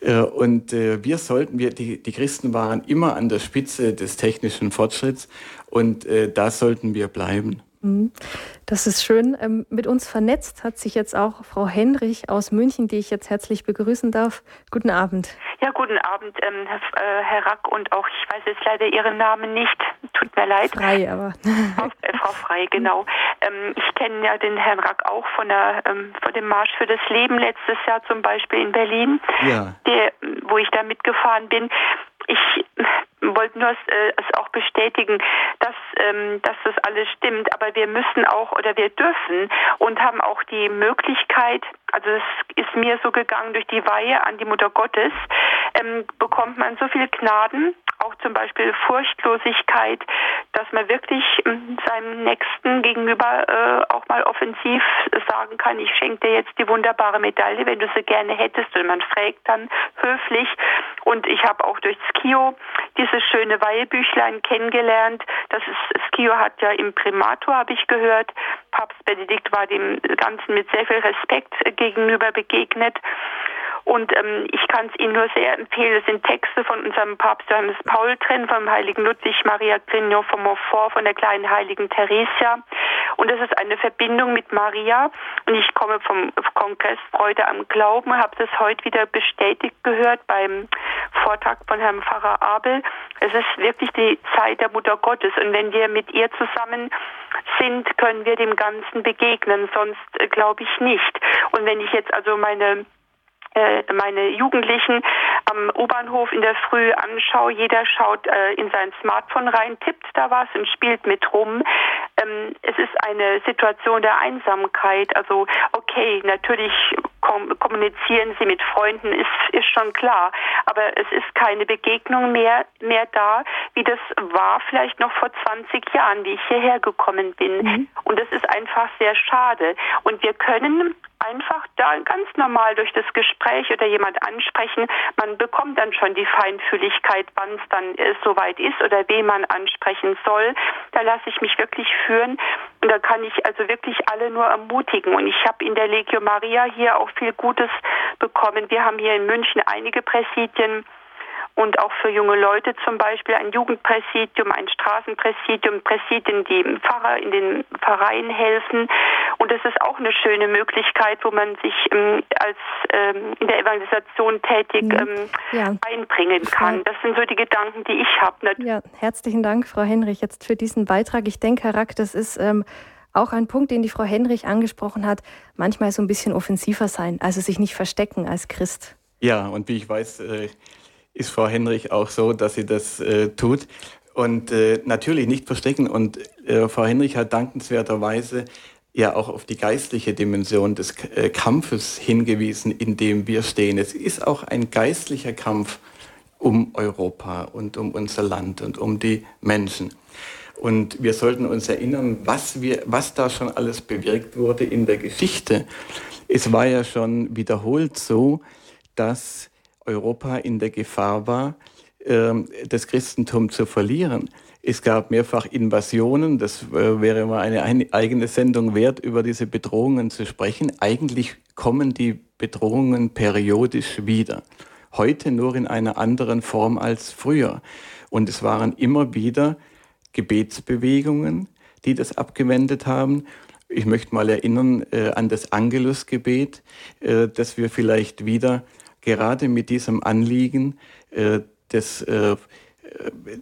Äh, und äh, wir sollten, wir, die, die Christen waren immer an der Spitze des technischen Fortschritts und äh, da sollten wir bleiben. Mhm. Das ist schön. Ähm, mit uns vernetzt hat sich jetzt auch Frau Henrich aus München, die ich jetzt herzlich begrüßen darf. Guten Abend. Ja, guten Abend, ähm, Herr, äh, Herr, Rack und auch, ich weiß jetzt leider Ihren Namen nicht. Tut mir leid. Frei, aber. (laughs) Frau, äh, Frau Frei, genau. Ähm, ich kenne ja den Herrn Rack auch von, der, ähm, von dem Marsch für das Leben letztes Jahr zum Beispiel in Berlin, ja. der, wo ich da mitgefahren bin. Wollte nur äh, es auch bestätigen, dass, ähm, dass das alles stimmt. Aber wir müssen auch oder wir dürfen und haben auch die Möglichkeit, also es ist mir so gegangen durch die Weihe an die Mutter Gottes, ähm, bekommt man so viel Gnaden, auch zum Beispiel Furchtlosigkeit, dass man wirklich ähm, seinem Nächsten gegenüber äh, auch mal offensiv sagen kann, ich schenke dir jetzt die wunderbare Medaille, wenn du sie gerne hättest. Und man fragt dann höflich. Und ich habe auch durch Skio dieses schöne Weihebüchlein kennengelernt. Das ist, Skio hat ja im Primator, habe ich gehört. Papst Benedikt war dem Ganzen mit sehr viel Respekt gegenüber begegnet. Und ähm, ich kann es Ihnen nur sehr empfehlen. Es sind Texte von unserem Papst Johannes Paul drin, vom heiligen Ludwig Maria Grignon von Montfort, von der kleinen heiligen Theresia. Und das ist eine Verbindung mit Maria. Und ich komme vom Kongress Freude am Glauben, habe das heute wieder bestätigt gehört beim Vortrag von Herrn Pfarrer Abel. Es ist wirklich die Zeit der Mutter Gottes. Und wenn wir mit ihr zusammen sind, können wir dem Ganzen begegnen. Sonst äh, glaube ich nicht. Und wenn ich jetzt also meine äh, meine Jugendlichen am U-Bahnhof in der Früh anschaue. Jeder schaut äh, in sein Smartphone rein, tippt da was und spielt mit rum. Ähm, es ist eine Situation der Einsamkeit. Also okay, natürlich kommunizieren sie mit Freunden, ist, ist schon klar. Aber es ist keine Begegnung mehr, mehr da, wie das war vielleicht noch vor 20 Jahren, wie ich hierher gekommen bin. Mhm. Und das ist einfach sehr schade. Und wir können einfach da ganz normal durch das Gespräch oder jemand ansprechen. Man bekommt dann schon die Feinfühligkeit, wann es dann äh, soweit ist oder wen man ansprechen soll. Da lasse ich mich wirklich führen und da kann ich also wirklich alle nur ermutigen. Und ich habe in der Legio Maria hier auch viel Gutes bekommen. Wir haben hier in München einige Präsidien und auch für junge Leute zum Beispiel ein Jugendpräsidium, ein Straßenpräsidium, Präsidien, die im Pfarrer in den Pfarreien helfen. Und das ist auch eine schöne Möglichkeit, wo man sich ähm, als ähm, in der Evangelisation tätig mhm. ähm, ja. einbringen kann. Das sind so die Gedanken, die ich habe. Ja, herzlichen Dank, Frau Henrich, jetzt für diesen Beitrag. Ich denke, Herr Rack, das ist ähm, auch ein Punkt, den die Frau Henrich angesprochen hat, manchmal so ein bisschen offensiver sein, also sich nicht verstecken als Christ. Ja, und wie ich weiß, äh, ist Frau Henrich auch so, dass sie das äh, tut. Und äh, natürlich nicht verstecken. Und äh, Frau Henrich hat dankenswerterweise ja auch auf die geistliche Dimension des äh, Kampfes hingewiesen, in dem wir stehen. Es ist auch ein geistlicher Kampf um Europa und um unser Land und um die Menschen. Und wir sollten uns erinnern, was, wir, was da schon alles bewirkt wurde in der Geschichte. Es war ja schon wiederholt so, dass Europa in der Gefahr war, ähm, das Christentum zu verlieren. Es gab mehrfach Invasionen, das äh, wäre mal eine eigene Sendung wert, über diese Bedrohungen zu sprechen. Eigentlich kommen die Bedrohungen periodisch wieder. Heute nur in einer anderen Form als früher. Und es waren immer wieder Gebetsbewegungen, die das abgewendet haben. Ich möchte mal erinnern äh, an das Angelusgebet, äh, das wir vielleicht wieder gerade mit diesem Anliegen äh, des, äh,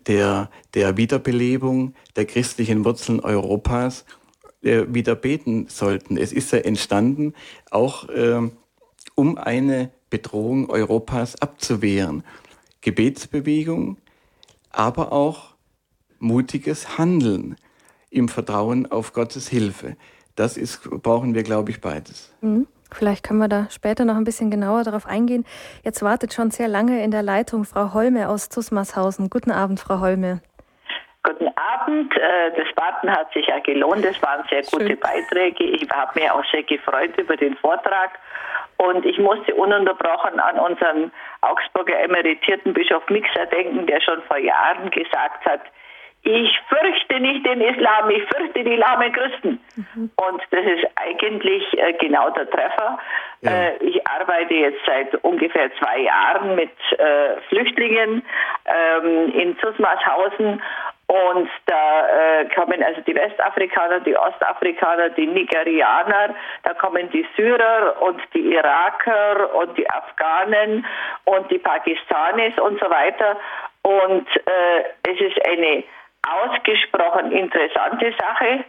der, der Wiederbelebung der christlichen Wurzeln Europas äh, wieder beten sollten. Es ist ja entstanden, auch äh, um eine Bedrohung Europas abzuwehren. Gebetsbewegung, aber auch mutiges Handeln im Vertrauen auf Gottes Hilfe. Das ist, brauchen wir, glaube ich, beides. Mhm. Vielleicht können wir da später noch ein bisschen genauer darauf eingehen. Jetzt wartet schon sehr lange in der Leitung Frau Holme aus Zusmarshausen. Guten Abend, Frau Holme. Guten Abend. Äh, das Warten hat sich ja gelohnt. Es waren sehr gute Schön. Beiträge. Ich habe mich auch sehr gefreut über den Vortrag. Und ich musste ununterbrochen an unseren Augsburger emeritierten Bischof Mixer denken, der schon vor Jahren gesagt hat, ich fürchte nicht den Islam, ich fürchte die lahmen Christen. Mhm. Und das ist eigentlich äh, genau der Treffer. Ja. Äh, ich arbeite jetzt seit ungefähr zwei Jahren mit äh, Flüchtlingen ähm, in Zusmarshausen und da äh, kommen also die Westafrikaner, die Ostafrikaner, die Nigerianer, da kommen die Syrer und die Iraker und die Afghanen und die Pakistanis und so weiter. Und äh, es ist eine ausgesprochen interessante Sache.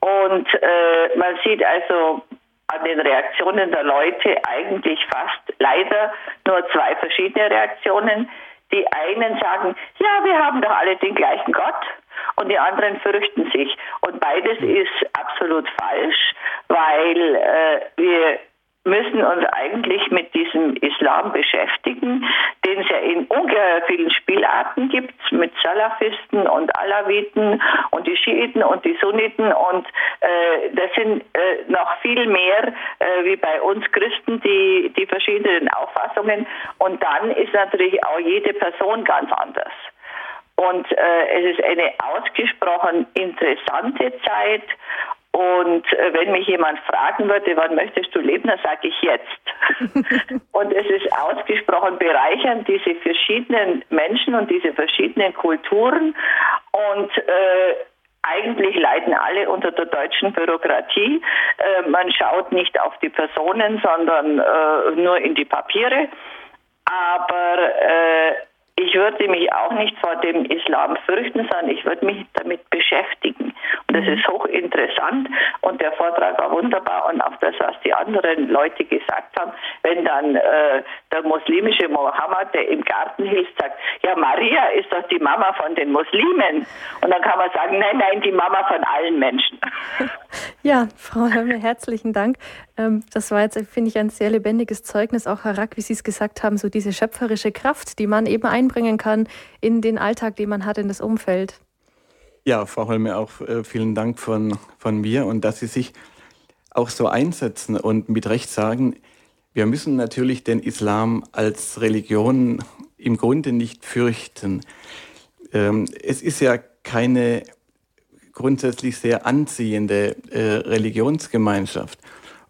Und äh, man sieht also an den Reaktionen der Leute eigentlich fast leider nur zwei verschiedene Reaktionen. Die einen sagen, ja, wir haben doch alle den gleichen Gott und die anderen fürchten sich. Und beides ist absolut falsch, weil äh, wir müssen uns eigentlich mit diesem Islam beschäftigen, den es ja in ungeheuer vielen Spielarten gibt, mit Salafisten und Alawiten und die Schiiten und die Sunniten und äh, das sind äh, noch viel mehr äh, wie bei uns Christen die, die verschiedenen Auffassungen und dann ist natürlich auch jede Person ganz anders. Und äh, es ist eine ausgesprochen interessante Zeit und äh, wenn mich jemand fragen würde, wann möchtest du leben, dann sage ich jetzt. (laughs) und es ist ausgesprochen bereichernd, diese verschiedenen Menschen und diese verschiedenen Kulturen. Und äh, eigentlich leiden alle unter der deutschen Bürokratie. Äh, man schaut nicht auf die Personen, sondern äh, nur in die Papiere. Aber äh, ich würde mich auch nicht vor dem Islam fürchten, sondern ich würde mich damit beschäftigen. Und das ist hochinteressant und der Vortrag war wunderbar und auch das, was die anderen Leute gesagt haben, wenn dann äh, der muslimische Mohammed, der im Garten hilft, sagt, ja, Maria ist doch die Mama von den Muslimen. Und dann kann man sagen, nein, nein, die Mama von allen Menschen. (laughs) Ja, Frau Hömme, herzlichen Dank. Ähm, das war jetzt, finde ich, ein sehr lebendiges Zeugnis, auch Herr Rack, wie Sie es gesagt haben, so diese schöpferische Kraft, die man eben einbringen kann in den Alltag, den man hat, in das Umfeld. Ja, Frau Holme, auch äh, vielen Dank von, von mir und dass Sie sich auch so einsetzen und mit Recht sagen, wir müssen natürlich den Islam als Religion im Grunde nicht fürchten. Ähm, es ist ja keine grundsätzlich sehr anziehende äh, Religionsgemeinschaft.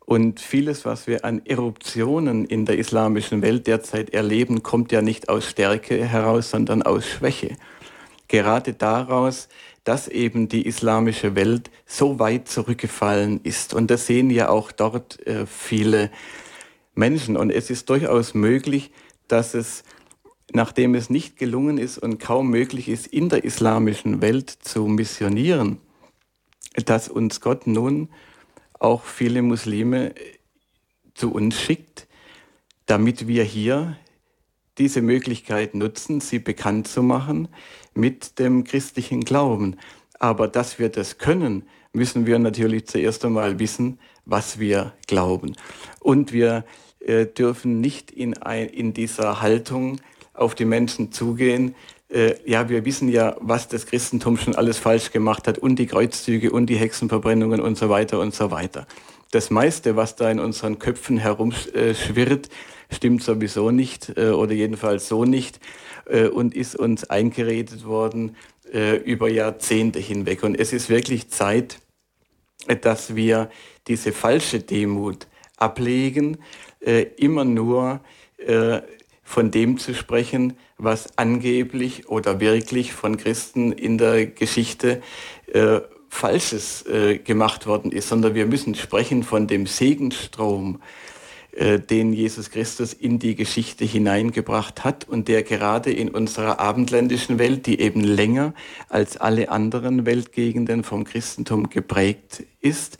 Und vieles, was wir an Eruptionen in der islamischen Welt derzeit erleben, kommt ja nicht aus Stärke heraus, sondern aus Schwäche. Gerade daraus, dass eben die islamische Welt so weit zurückgefallen ist. Und das sehen ja auch dort äh, viele Menschen. Und es ist durchaus möglich, dass es, nachdem es nicht gelungen ist und kaum möglich ist, in der islamischen Welt zu missionieren, dass uns Gott nun auch viele Muslime zu uns schickt, damit wir hier diese Möglichkeit nutzen, sie bekannt zu machen mit dem christlichen Glauben. Aber dass wir das können, müssen wir natürlich zuerst einmal wissen, was wir glauben. Und wir äh, dürfen nicht in, ein, in dieser Haltung auf die Menschen zugehen, äh, ja, wir wissen ja, was das Christentum schon alles falsch gemacht hat und die Kreuzzüge und die Hexenverbrennungen und so weiter und so weiter. Das meiste, was da in unseren Köpfen herumschwirrt, stimmt sowieso nicht äh, oder jedenfalls so nicht äh, und ist uns eingeredet worden äh, über Jahrzehnte hinweg. Und es ist wirklich Zeit, dass wir diese falsche Demut ablegen, äh, immer nur äh, von dem zu sprechen, was angeblich oder wirklich von Christen in der Geschichte äh, Falsches äh, gemacht worden ist, sondern wir müssen sprechen von dem Segenstrom, äh, den Jesus Christus in die Geschichte hineingebracht hat und der gerade in unserer abendländischen Welt, die eben länger als alle anderen Weltgegenden vom Christentum geprägt ist,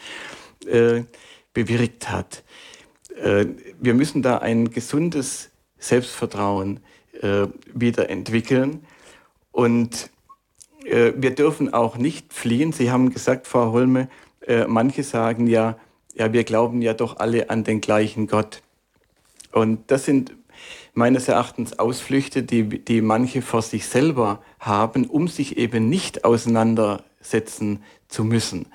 äh, bewirkt hat. Äh, wir müssen da ein gesundes Selbstvertrauen äh, wieder entwickeln. Und äh, wir dürfen auch nicht fliehen. Sie haben gesagt, Frau Holme, äh, manche sagen ja, ja, wir glauben ja doch alle an den gleichen Gott. Und das sind meines Erachtens Ausflüchte, die, die manche vor sich selber haben, um sich eben nicht auseinandersetzen zu müssen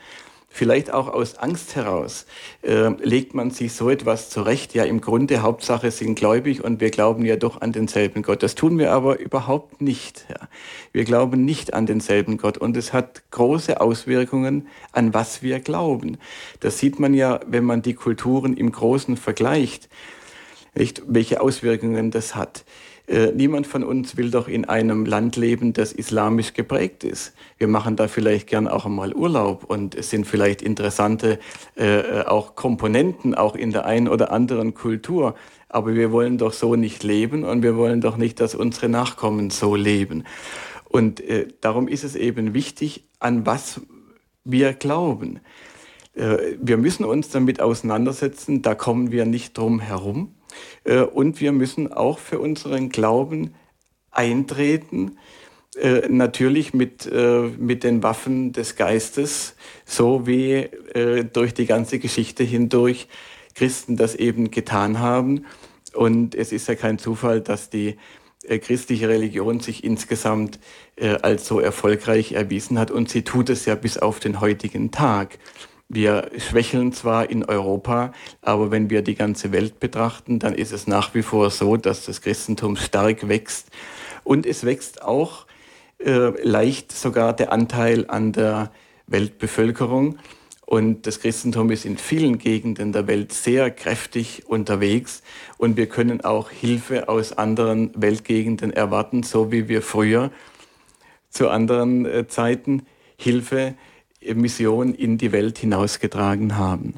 vielleicht auch aus Angst heraus, äh, legt man sich so etwas zurecht. Ja, im Grunde Hauptsache sind gläubig und wir glauben ja doch an denselben Gott. Das tun wir aber überhaupt nicht. Ja. Wir glauben nicht an denselben Gott und es hat große Auswirkungen, an was wir glauben. Das sieht man ja, wenn man die Kulturen im Großen vergleicht, nicht, welche Auswirkungen das hat. Äh, niemand von uns will doch in einem Land leben, das islamisch geprägt ist. Wir machen da vielleicht gern auch einmal Urlaub und es sind vielleicht interessante äh, äh, auch Komponenten auch in der einen oder anderen Kultur. Aber wir wollen doch so nicht leben und wir wollen doch nicht, dass unsere Nachkommen so leben. Und äh, darum ist es eben wichtig, an was wir glauben. Äh, wir müssen uns damit auseinandersetzen, da kommen wir nicht drum herum. Äh, und wir müssen auch für unseren Glauben eintreten, äh, natürlich mit, äh, mit den Waffen des Geistes, so wie durch die ganze Geschichte hindurch Christen das eben getan haben. Und es ist ja kein Zufall, dass die christliche Religion sich insgesamt als so erfolgreich erwiesen hat und sie tut es ja bis auf den heutigen Tag. Wir schwächeln zwar in Europa, aber wenn wir die ganze Welt betrachten, dann ist es nach wie vor so, dass das Christentum stark wächst. Und es wächst auch äh, leicht sogar der Anteil an der Weltbevölkerung. Und das Christentum ist in vielen Gegenden der Welt sehr kräftig unterwegs. Und wir können auch Hilfe aus anderen Weltgegenden erwarten, so wie wir früher zu anderen äh, Zeiten Hilfe Mission in die Welt hinausgetragen haben.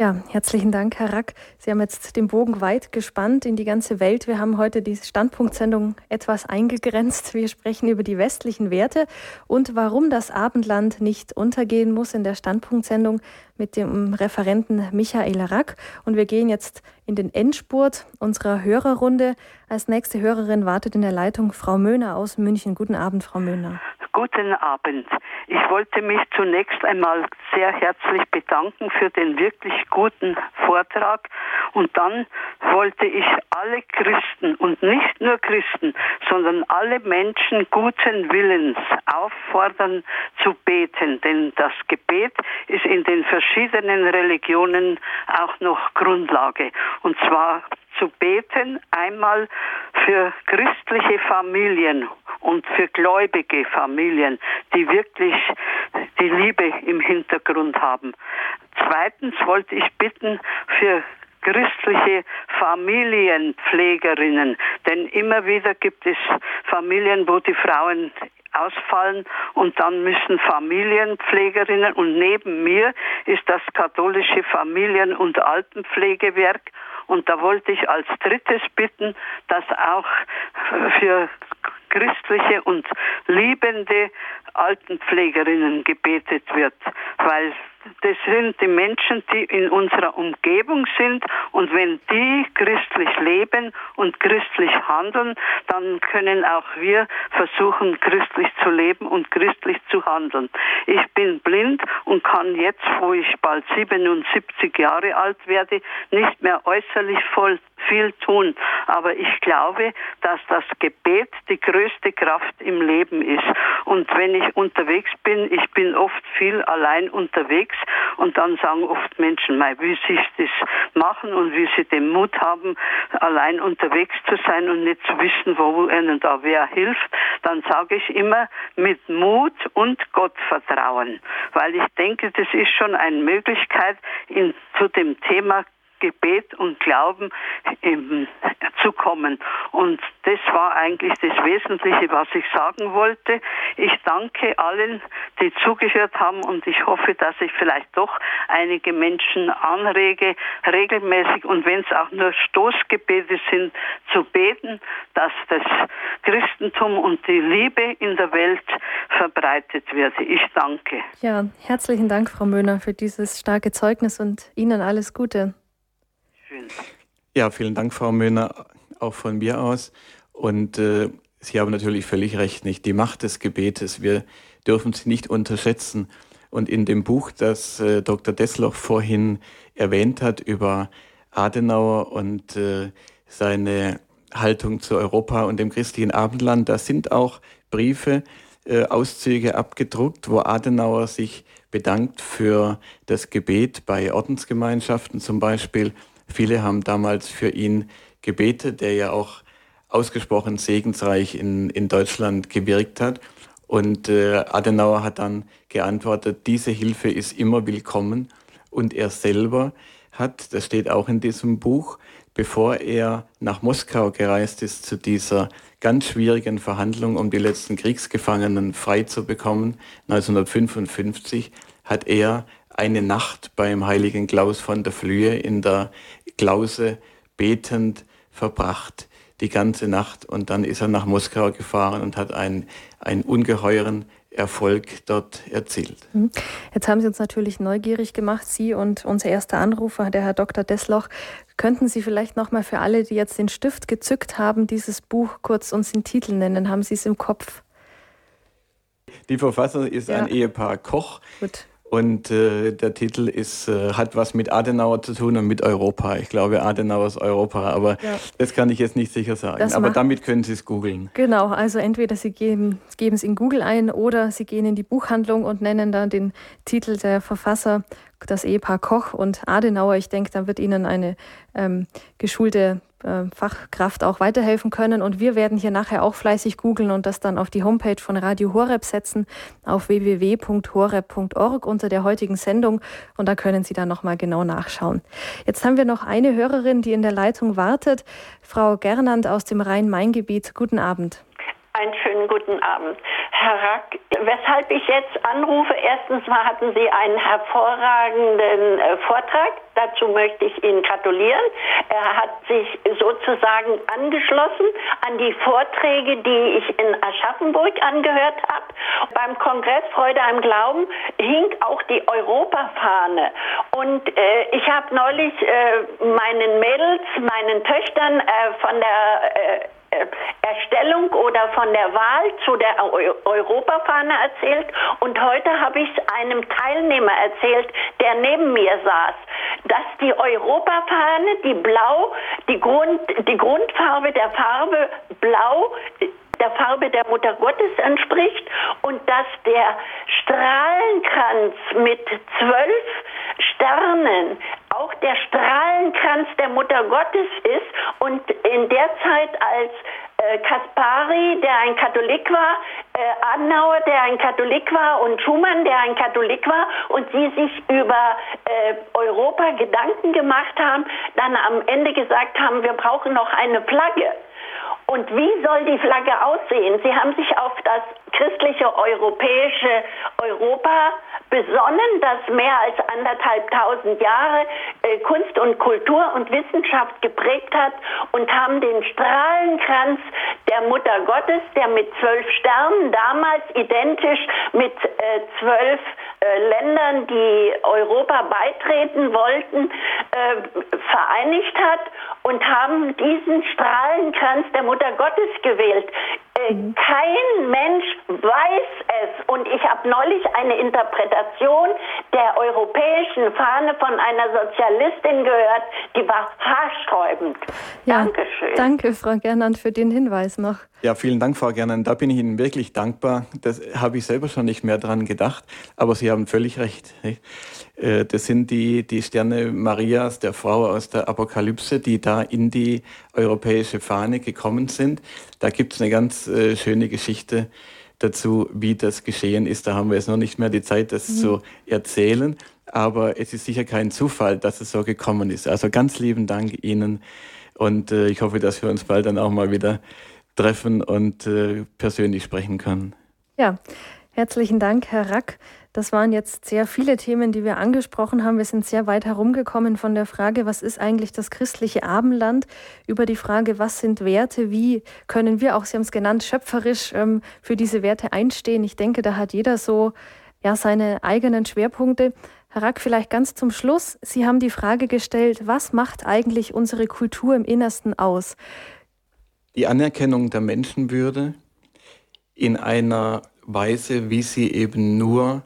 Ja, herzlichen Dank, Herr Rack. Sie haben jetzt den Bogen weit gespannt in die ganze Welt. Wir haben heute die Standpunktsendung etwas eingegrenzt. Wir sprechen über die westlichen Werte und warum das Abendland nicht untergehen muss in der Standpunktsendung mit dem Referenten Michael Rack. Und wir gehen jetzt in den Endspurt unserer Hörerrunde. Als nächste Hörerin wartet in der Leitung Frau Möhner aus München. Guten Abend, Frau Möhner. Guten Abend. Ich wollte mich zunächst einmal sehr herzlich bedanken für den wirklich guten Vortrag. Und dann wollte ich alle Christen und nicht nur Christen, sondern alle Menschen guten Willens auffordern zu beten, denn das Gebet ist in den verschiedenen Religionen auch noch Grundlage. Und zwar zu beten, einmal für christliche Familien und für gläubige Familien, die wirklich die Liebe im Hintergrund haben. Zweitens wollte ich bitten für christliche Familienpflegerinnen, denn immer wieder gibt es Familien, wo die Frauen ausfallen und dann müssen Familienpflegerinnen und neben mir ist das katholische Familien- und Altenpflegewerk und da wollte ich als drittes bitten, dass auch für christliche und liebende Altenpflegerinnen gebetet wird, weil das sind die Menschen, die in unserer Umgebung sind und wenn die christlich leben und christlich handeln, dann können auch wir versuchen, christlich zu leben und christlich zu handeln. Ich bin blind und kann jetzt, wo ich bald 77 Jahre alt werde, nicht mehr äußerlich voll viel tun. Aber ich glaube, dass das Gebet die größte Kraft im Leben ist. Und wenn ich unterwegs bin, ich bin oft viel allein unterwegs und dann sagen oft Menschen, wie sie das machen und wie sie den Mut haben, allein unterwegs zu sein und nicht zu wissen, wo ihnen da wer hilft, dann sage ich immer mit Mut und Gottvertrauen. Weil ich denke, das ist schon eine Möglichkeit, in, zu dem Thema Gebet und Glauben eben zu kommen. Und das war eigentlich das Wesentliche, was ich sagen wollte. Ich danke allen, die zugehört haben und ich hoffe, dass ich vielleicht doch einige Menschen anrege, regelmäßig und wenn es auch nur Stoßgebete sind, zu beten, dass das Christentum und die Liebe in der Welt verbreitet wird. Ich danke. Ja, herzlichen Dank, Frau Möhner, für dieses starke Zeugnis und Ihnen alles Gute. Ja, vielen Dank, Frau Möhner, auch von mir aus. Und äh, Sie haben natürlich völlig recht, nicht die Macht des Gebetes. Wir dürfen sie nicht unterschätzen. Und in dem Buch, das äh, Dr. Desloch vorhin erwähnt hat über Adenauer und äh, seine Haltung zu Europa und dem christlichen Abendland, da sind auch Briefe, äh, Auszüge abgedruckt, wo Adenauer sich bedankt für das Gebet bei Ordensgemeinschaften zum Beispiel Viele haben damals für ihn gebetet, der ja auch ausgesprochen segensreich in, in Deutschland gewirkt hat. Und äh, Adenauer hat dann geantwortet, diese Hilfe ist immer willkommen. Und er selber hat, das steht auch in diesem Buch, bevor er nach Moskau gereist ist zu dieser ganz schwierigen Verhandlung, um die letzten Kriegsgefangenen frei zu bekommen, 1955, hat er eine Nacht beim heiligen Klaus von der Flühe in der Klause betend verbracht, die ganze Nacht. Und dann ist er nach Moskau gefahren und hat einen, einen ungeheuren Erfolg dort erzielt. Mhm. Jetzt haben Sie uns natürlich neugierig gemacht, Sie und unser erster Anrufer, der Herr Dr. Desloch. Könnten Sie vielleicht nochmal für alle, die jetzt den Stift gezückt haben, dieses Buch kurz uns den Titel nennen? Haben Sie es im Kopf? Die Verfasser ist ja. ein Ehepaar Koch. Gut. Und äh, der Titel ist, äh, hat was mit Adenauer zu tun und mit Europa. Ich glaube, Adenauer ist Europa, aber ja. das kann ich jetzt nicht sicher sagen. Das aber damit können Sie es googeln. Genau, also entweder Sie geben, geben es in Google ein oder Sie gehen in die Buchhandlung und nennen dann den Titel der Verfasser, das Ehepaar Koch und Adenauer. Ich denke, dann wird Ihnen eine ähm, geschulte Fachkraft auch weiterhelfen können. Und wir werden hier nachher auch fleißig googeln und das dann auf die Homepage von Radio Horeb setzen, auf www.horeb.org unter der heutigen Sendung. Und da können Sie dann nochmal genau nachschauen. Jetzt haben wir noch eine Hörerin, die in der Leitung wartet. Frau Gernand aus dem Rhein-Main-Gebiet. Guten Abend. Einen schönen guten Abend. Herr Rack, weshalb ich jetzt anrufe, erstens mal hatten Sie einen hervorragenden äh, Vortrag. Dazu möchte ich Ihnen gratulieren. Er hat sich sozusagen angeschlossen an die Vorträge, die ich in Aschaffenburg angehört habe. Beim Kongress Freude am Glauben hing auch die Europafahne. Und äh, ich habe neulich äh, meinen Mädels, meinen Töchtern äh, von der äh, Erstellung oder von der Wahl zu der Europafahne erzählt. Und heute habe ich es einem Teilnehmer erzählt, der neben mir saß, dass die Europafahne, die Blau, die, Grund, die Grundfarbe der Farbe Blau der Farbe der Mutter Gottes entspricht und dass der Strahlenkranz mit zwölf Sternen auch der Strahlenkranz der Mutter Gottes ist und in der Zeit als äh, Kaspari, der ein Katholik war, äh, Adenauer, der ein Katholik war und Schumann, der ein Katholik war und sie sich über äh, Europa Gedanken gemacht haben, dann am Ende gesagt haben, wir brauchen noch eine Flagge. Und wie soll die Flagge aussehen? Sie haben sich auf das christliche europäische Europa besonnen, das mehr als anderthalb tausend Jahre äh, Kunst und Kultur und Wissenschaft geprägt hat und haben den Strahlenkranz der Mutter Gottes, der mit zwölf Sternen, damals identisch mit äh, zwölf äh, Ländern, die Europa beitreten wollten, äh, vereinigt hat und haben diesen Strahlenkranz der Mutter Gottes gewählt. Äh, kein Mensch weiß es. Und ich habe neulich eine Interpretation der europäischen Fahne von einer Sozialistin gehört, die war haarsträubend. Ja, Dankeschön. Danke, Frau Gernand, für den Hinweis noch. Ja, vielen Dank, Frau Gernand. Da bin ich Ihnen wirklich dankbar. Das habe ich selber schon nicht mehr dran gedacht, aber Sie haben völlig recht. Äh, das sind die, die Sterne Marias, der Frau aus der Apokalypse, die da in die europäische Fahne gekommen sind. Da gibt es eine ganz äh, schöne Geschichte dazu, wie das geschehen ist. Da haben wir jetzt noch nicht mehr die Zeit, das mhm. zu erzählen, aber es ist sicher kein Zufall, dass es so gekommen ist. Also ganz lieben Dank Ihnen und äh, ich hoffe, dass wir uns bald dann auch mal wieder treffen und äh, persönlich sprechen können. Ja, herzlichen Dank, Herr Rack. Das waren jetzt sehr viele Themen, die wir angesprochen haben. Wir sind sehr weit herumgekommen von der Frage, was ist eigentlich das christliche Abendland, über die Frage, was sind Werte, wie können wir auch, Sie haben es genannt, schöpferisch ähm, für diese Werte einstehen. Ich denke, da hat jeder so ja, seine eigenen Schwerpunkte. Herr Rack, vielleicht ganz zum Schluss. Sie haben die Frage gestellt, was macht eigentlich unsere Kultur im Innersten aus? die Anerkennung der Menschenwürde in einer Weise, wie sie eben nur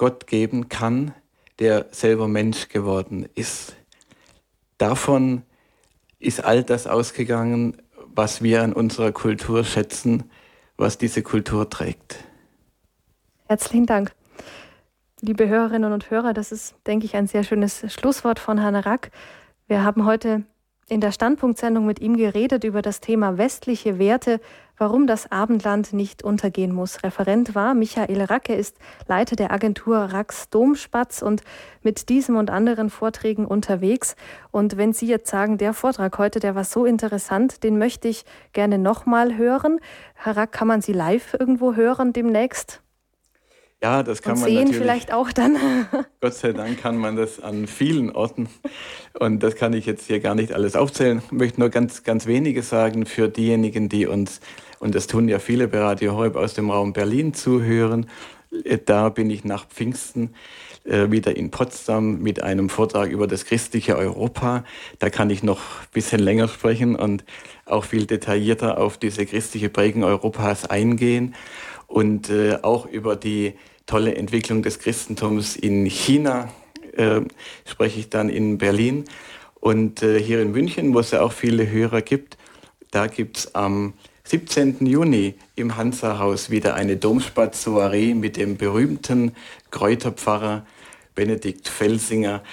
Gott geben kann, der selber Mensch geworden ist. Davon ist all das ausgegangen, was wir an unserer Kultur schätzen, was diese Kultur trägt. Herzlichen Dank. Liebe Hörerinnen und Hörer, das ist, denke ich, ein sehr schönes Schlusswort von Herrn Rack. Wir haben heute in der Standpunktsendung mit ihm geredet über das Thema westliche Werte, warum das Abendland nicht untergehen muss. Referent war Michael Racke, ist Leiter der Agentur Rax Domspatz und mit diesem und anderen Vorträgen unterwegs. Und wenn Sie jetzt sagen, der Vortrag heute, der war so interessant, den möchte ich gerne nochmal hören. Herr Rack, kann man Sie live irgendwo hören demnächst? Ja, das kann und man sehen natürlich. vielleicht auch dann. (laughs) Gott sei Dank kann man das an vielen Orten. Und das kann ich jetzt hier gar nicht alles aufzählen. Ich möchte nur ganz, ganz wenige sagen für diejenigen, die uns, und das tun ja viele bei Radio Horeb aus dem Raum Berlin zuhören. Äh, da bin ich nach Pfingsten äh, wieder in Potsdam mit einem Vortrag über das christliche Europa. Da kann ich noch ein bisschen länger sprechen und auch viel detaillierter auf diese christliche Prägung Europas eingehen und äh, auch über die tolle Entwicklung des Christentums in China äh, spreche ich dann in Berlin. Und äh, hier in München, wo es ja auch viele Hörer gibt, da gibt es am 17. Juni im Hansa-Haus wieder eine Domspatz-Soiree mit dem berühmten Kräuterpfarrer Benedikt Felsinger.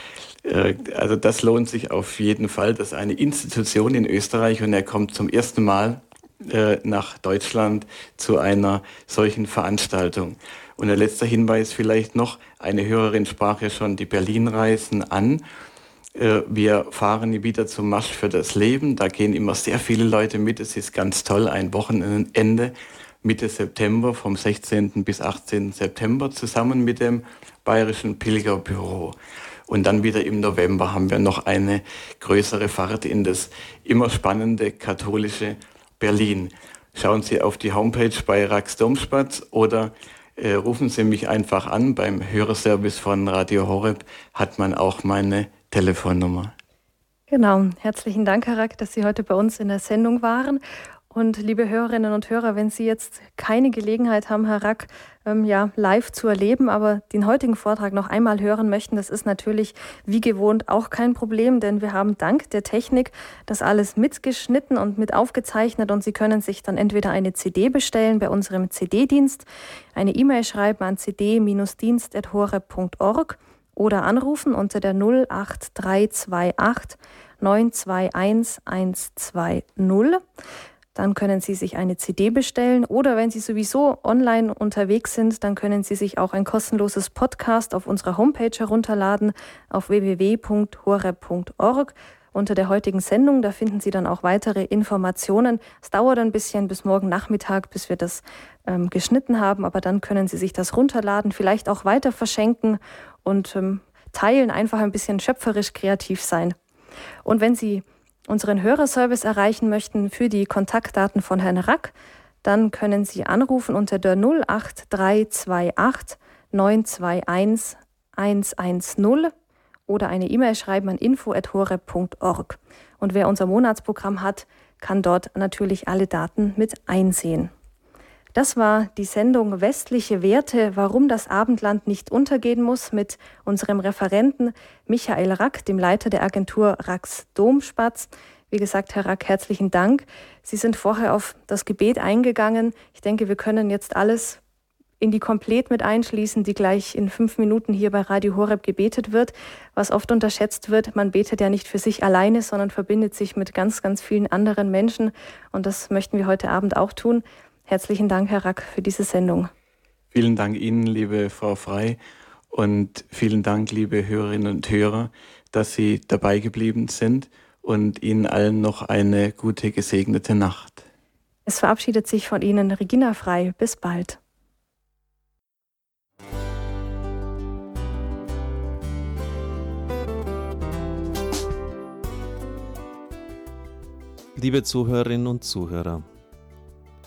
Äh, also das lohnt sich auf jeden Fall. Das ist eine Institution in Österreich und er kommt zum ersten Mal äh, nach Deutschland zu einer solchen Veranstaltung. Und der letzte Hinweis vielleicht noch, eine Hörerin sprach ja schon die Berlin-Reisen an. Äh, wir fahren wieder zum Marsch für das Leben. Da gehen immer sehr viele Leute mit. Es ist ganz toll, ein Wochenende Mitte September, vom 16. bis 18. September, zusammen mit dem Bayerischen Pilgerbüro. Und dann wieder im November haben wir noch eine größere Fahrt in das immer spannende katholische Berlin. Schauen Sie auf die Homepage bei Rax Domspatz oder äh, rufen Sie mich einfach an. Beim Hörerservice von Radio Horeb hat man auch meine Telefonnummer. Genau, herzlichen Dank, Herr Rack, dass Sie heute bei uns in der Sendung waren. Und liebe Hörerinnen und Hörer, wenn Sie jetzt keine Gelegenheit haben, Herr Rack, ähm, ja, live zu erleben, aber den heutigen Vortrag noch einmal hören möchten, das ist natürlich wie gewohnt auch kein Problem, denn wir haben dank der Technik das alles mitgeschnitten und mit aufgezeichnet und Sie können sich dann entweder eine CD bestellen bei unserem CD-Dienst, eine E-Mail schreiben an cd-dienst.hore.org oder anrufen unter der 08328 921 120. Dann können Sie sich eine CD bestellen oder wenn Sie sowieso online unterwegs sind, dann können Sie sich auch ein kostenloses Podcast auf unserer Homepage herunterladen auf www.horeb.org unter der heutigen Sendung. Da finden Sie dann auch weitere Informationen. Es dauert ein bisschen bis morgen Nachmittag, bis wir das ähm, geschnitten haben, aber dann können Sie sich das runterladen, vielleicht auch weiter verschenken und ähm, teilen, einfach ein bisschen schöpferisch kreativ sein. Und wenn Sie unseren Hörerservice erreichen möchten für die Kontaktdaten von Herrn Rack, dann können Sie anrufen unter der 08328 921 110 oder eine E-Mail schreiben an info.hore.org. Und wer unser Monatsprogramm hat, kann dort natürlich alle Daten mit einsehen. Das war die Sendung Westliche Werte, warum das Abendland nicht untergehen muss mit unserem Referenten Michael Rack, dem Leiter der Agentur Racks Domspatz. Wie gesagt, Herr Rack, herzlichen Dank. Sie sind vorher auf das Gebet eingegangen. Ich denke, wir können jetzt alles in die Komplett mit einschließen, die gleich in fünf Minuten hier bei Radio Horeb gebetet wird. Was oft unterschätzt wird, man betet ja nicht für sich alleine, sondern verbindet sich mit ganz, ganz vielen anderen Menschen. Und das möchten wir heute Abend auch tun. Herzlichen Dank, Herr Rack, für diese Sendung. Vielen Dank Ihnen, liebe Frau Frei, und vielen Dank, liebe Hörerinnen und Hörer, dass Sie dabei geblieben sind und Ihnen allen noch eine gute, gesegnete Nacht. Es verabschiedet sich von Ihnen Regina Frei. Bis bald. Liebe Zuhörerinnen und Zuhörer,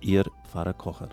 Ihr Pfarrer Kocher.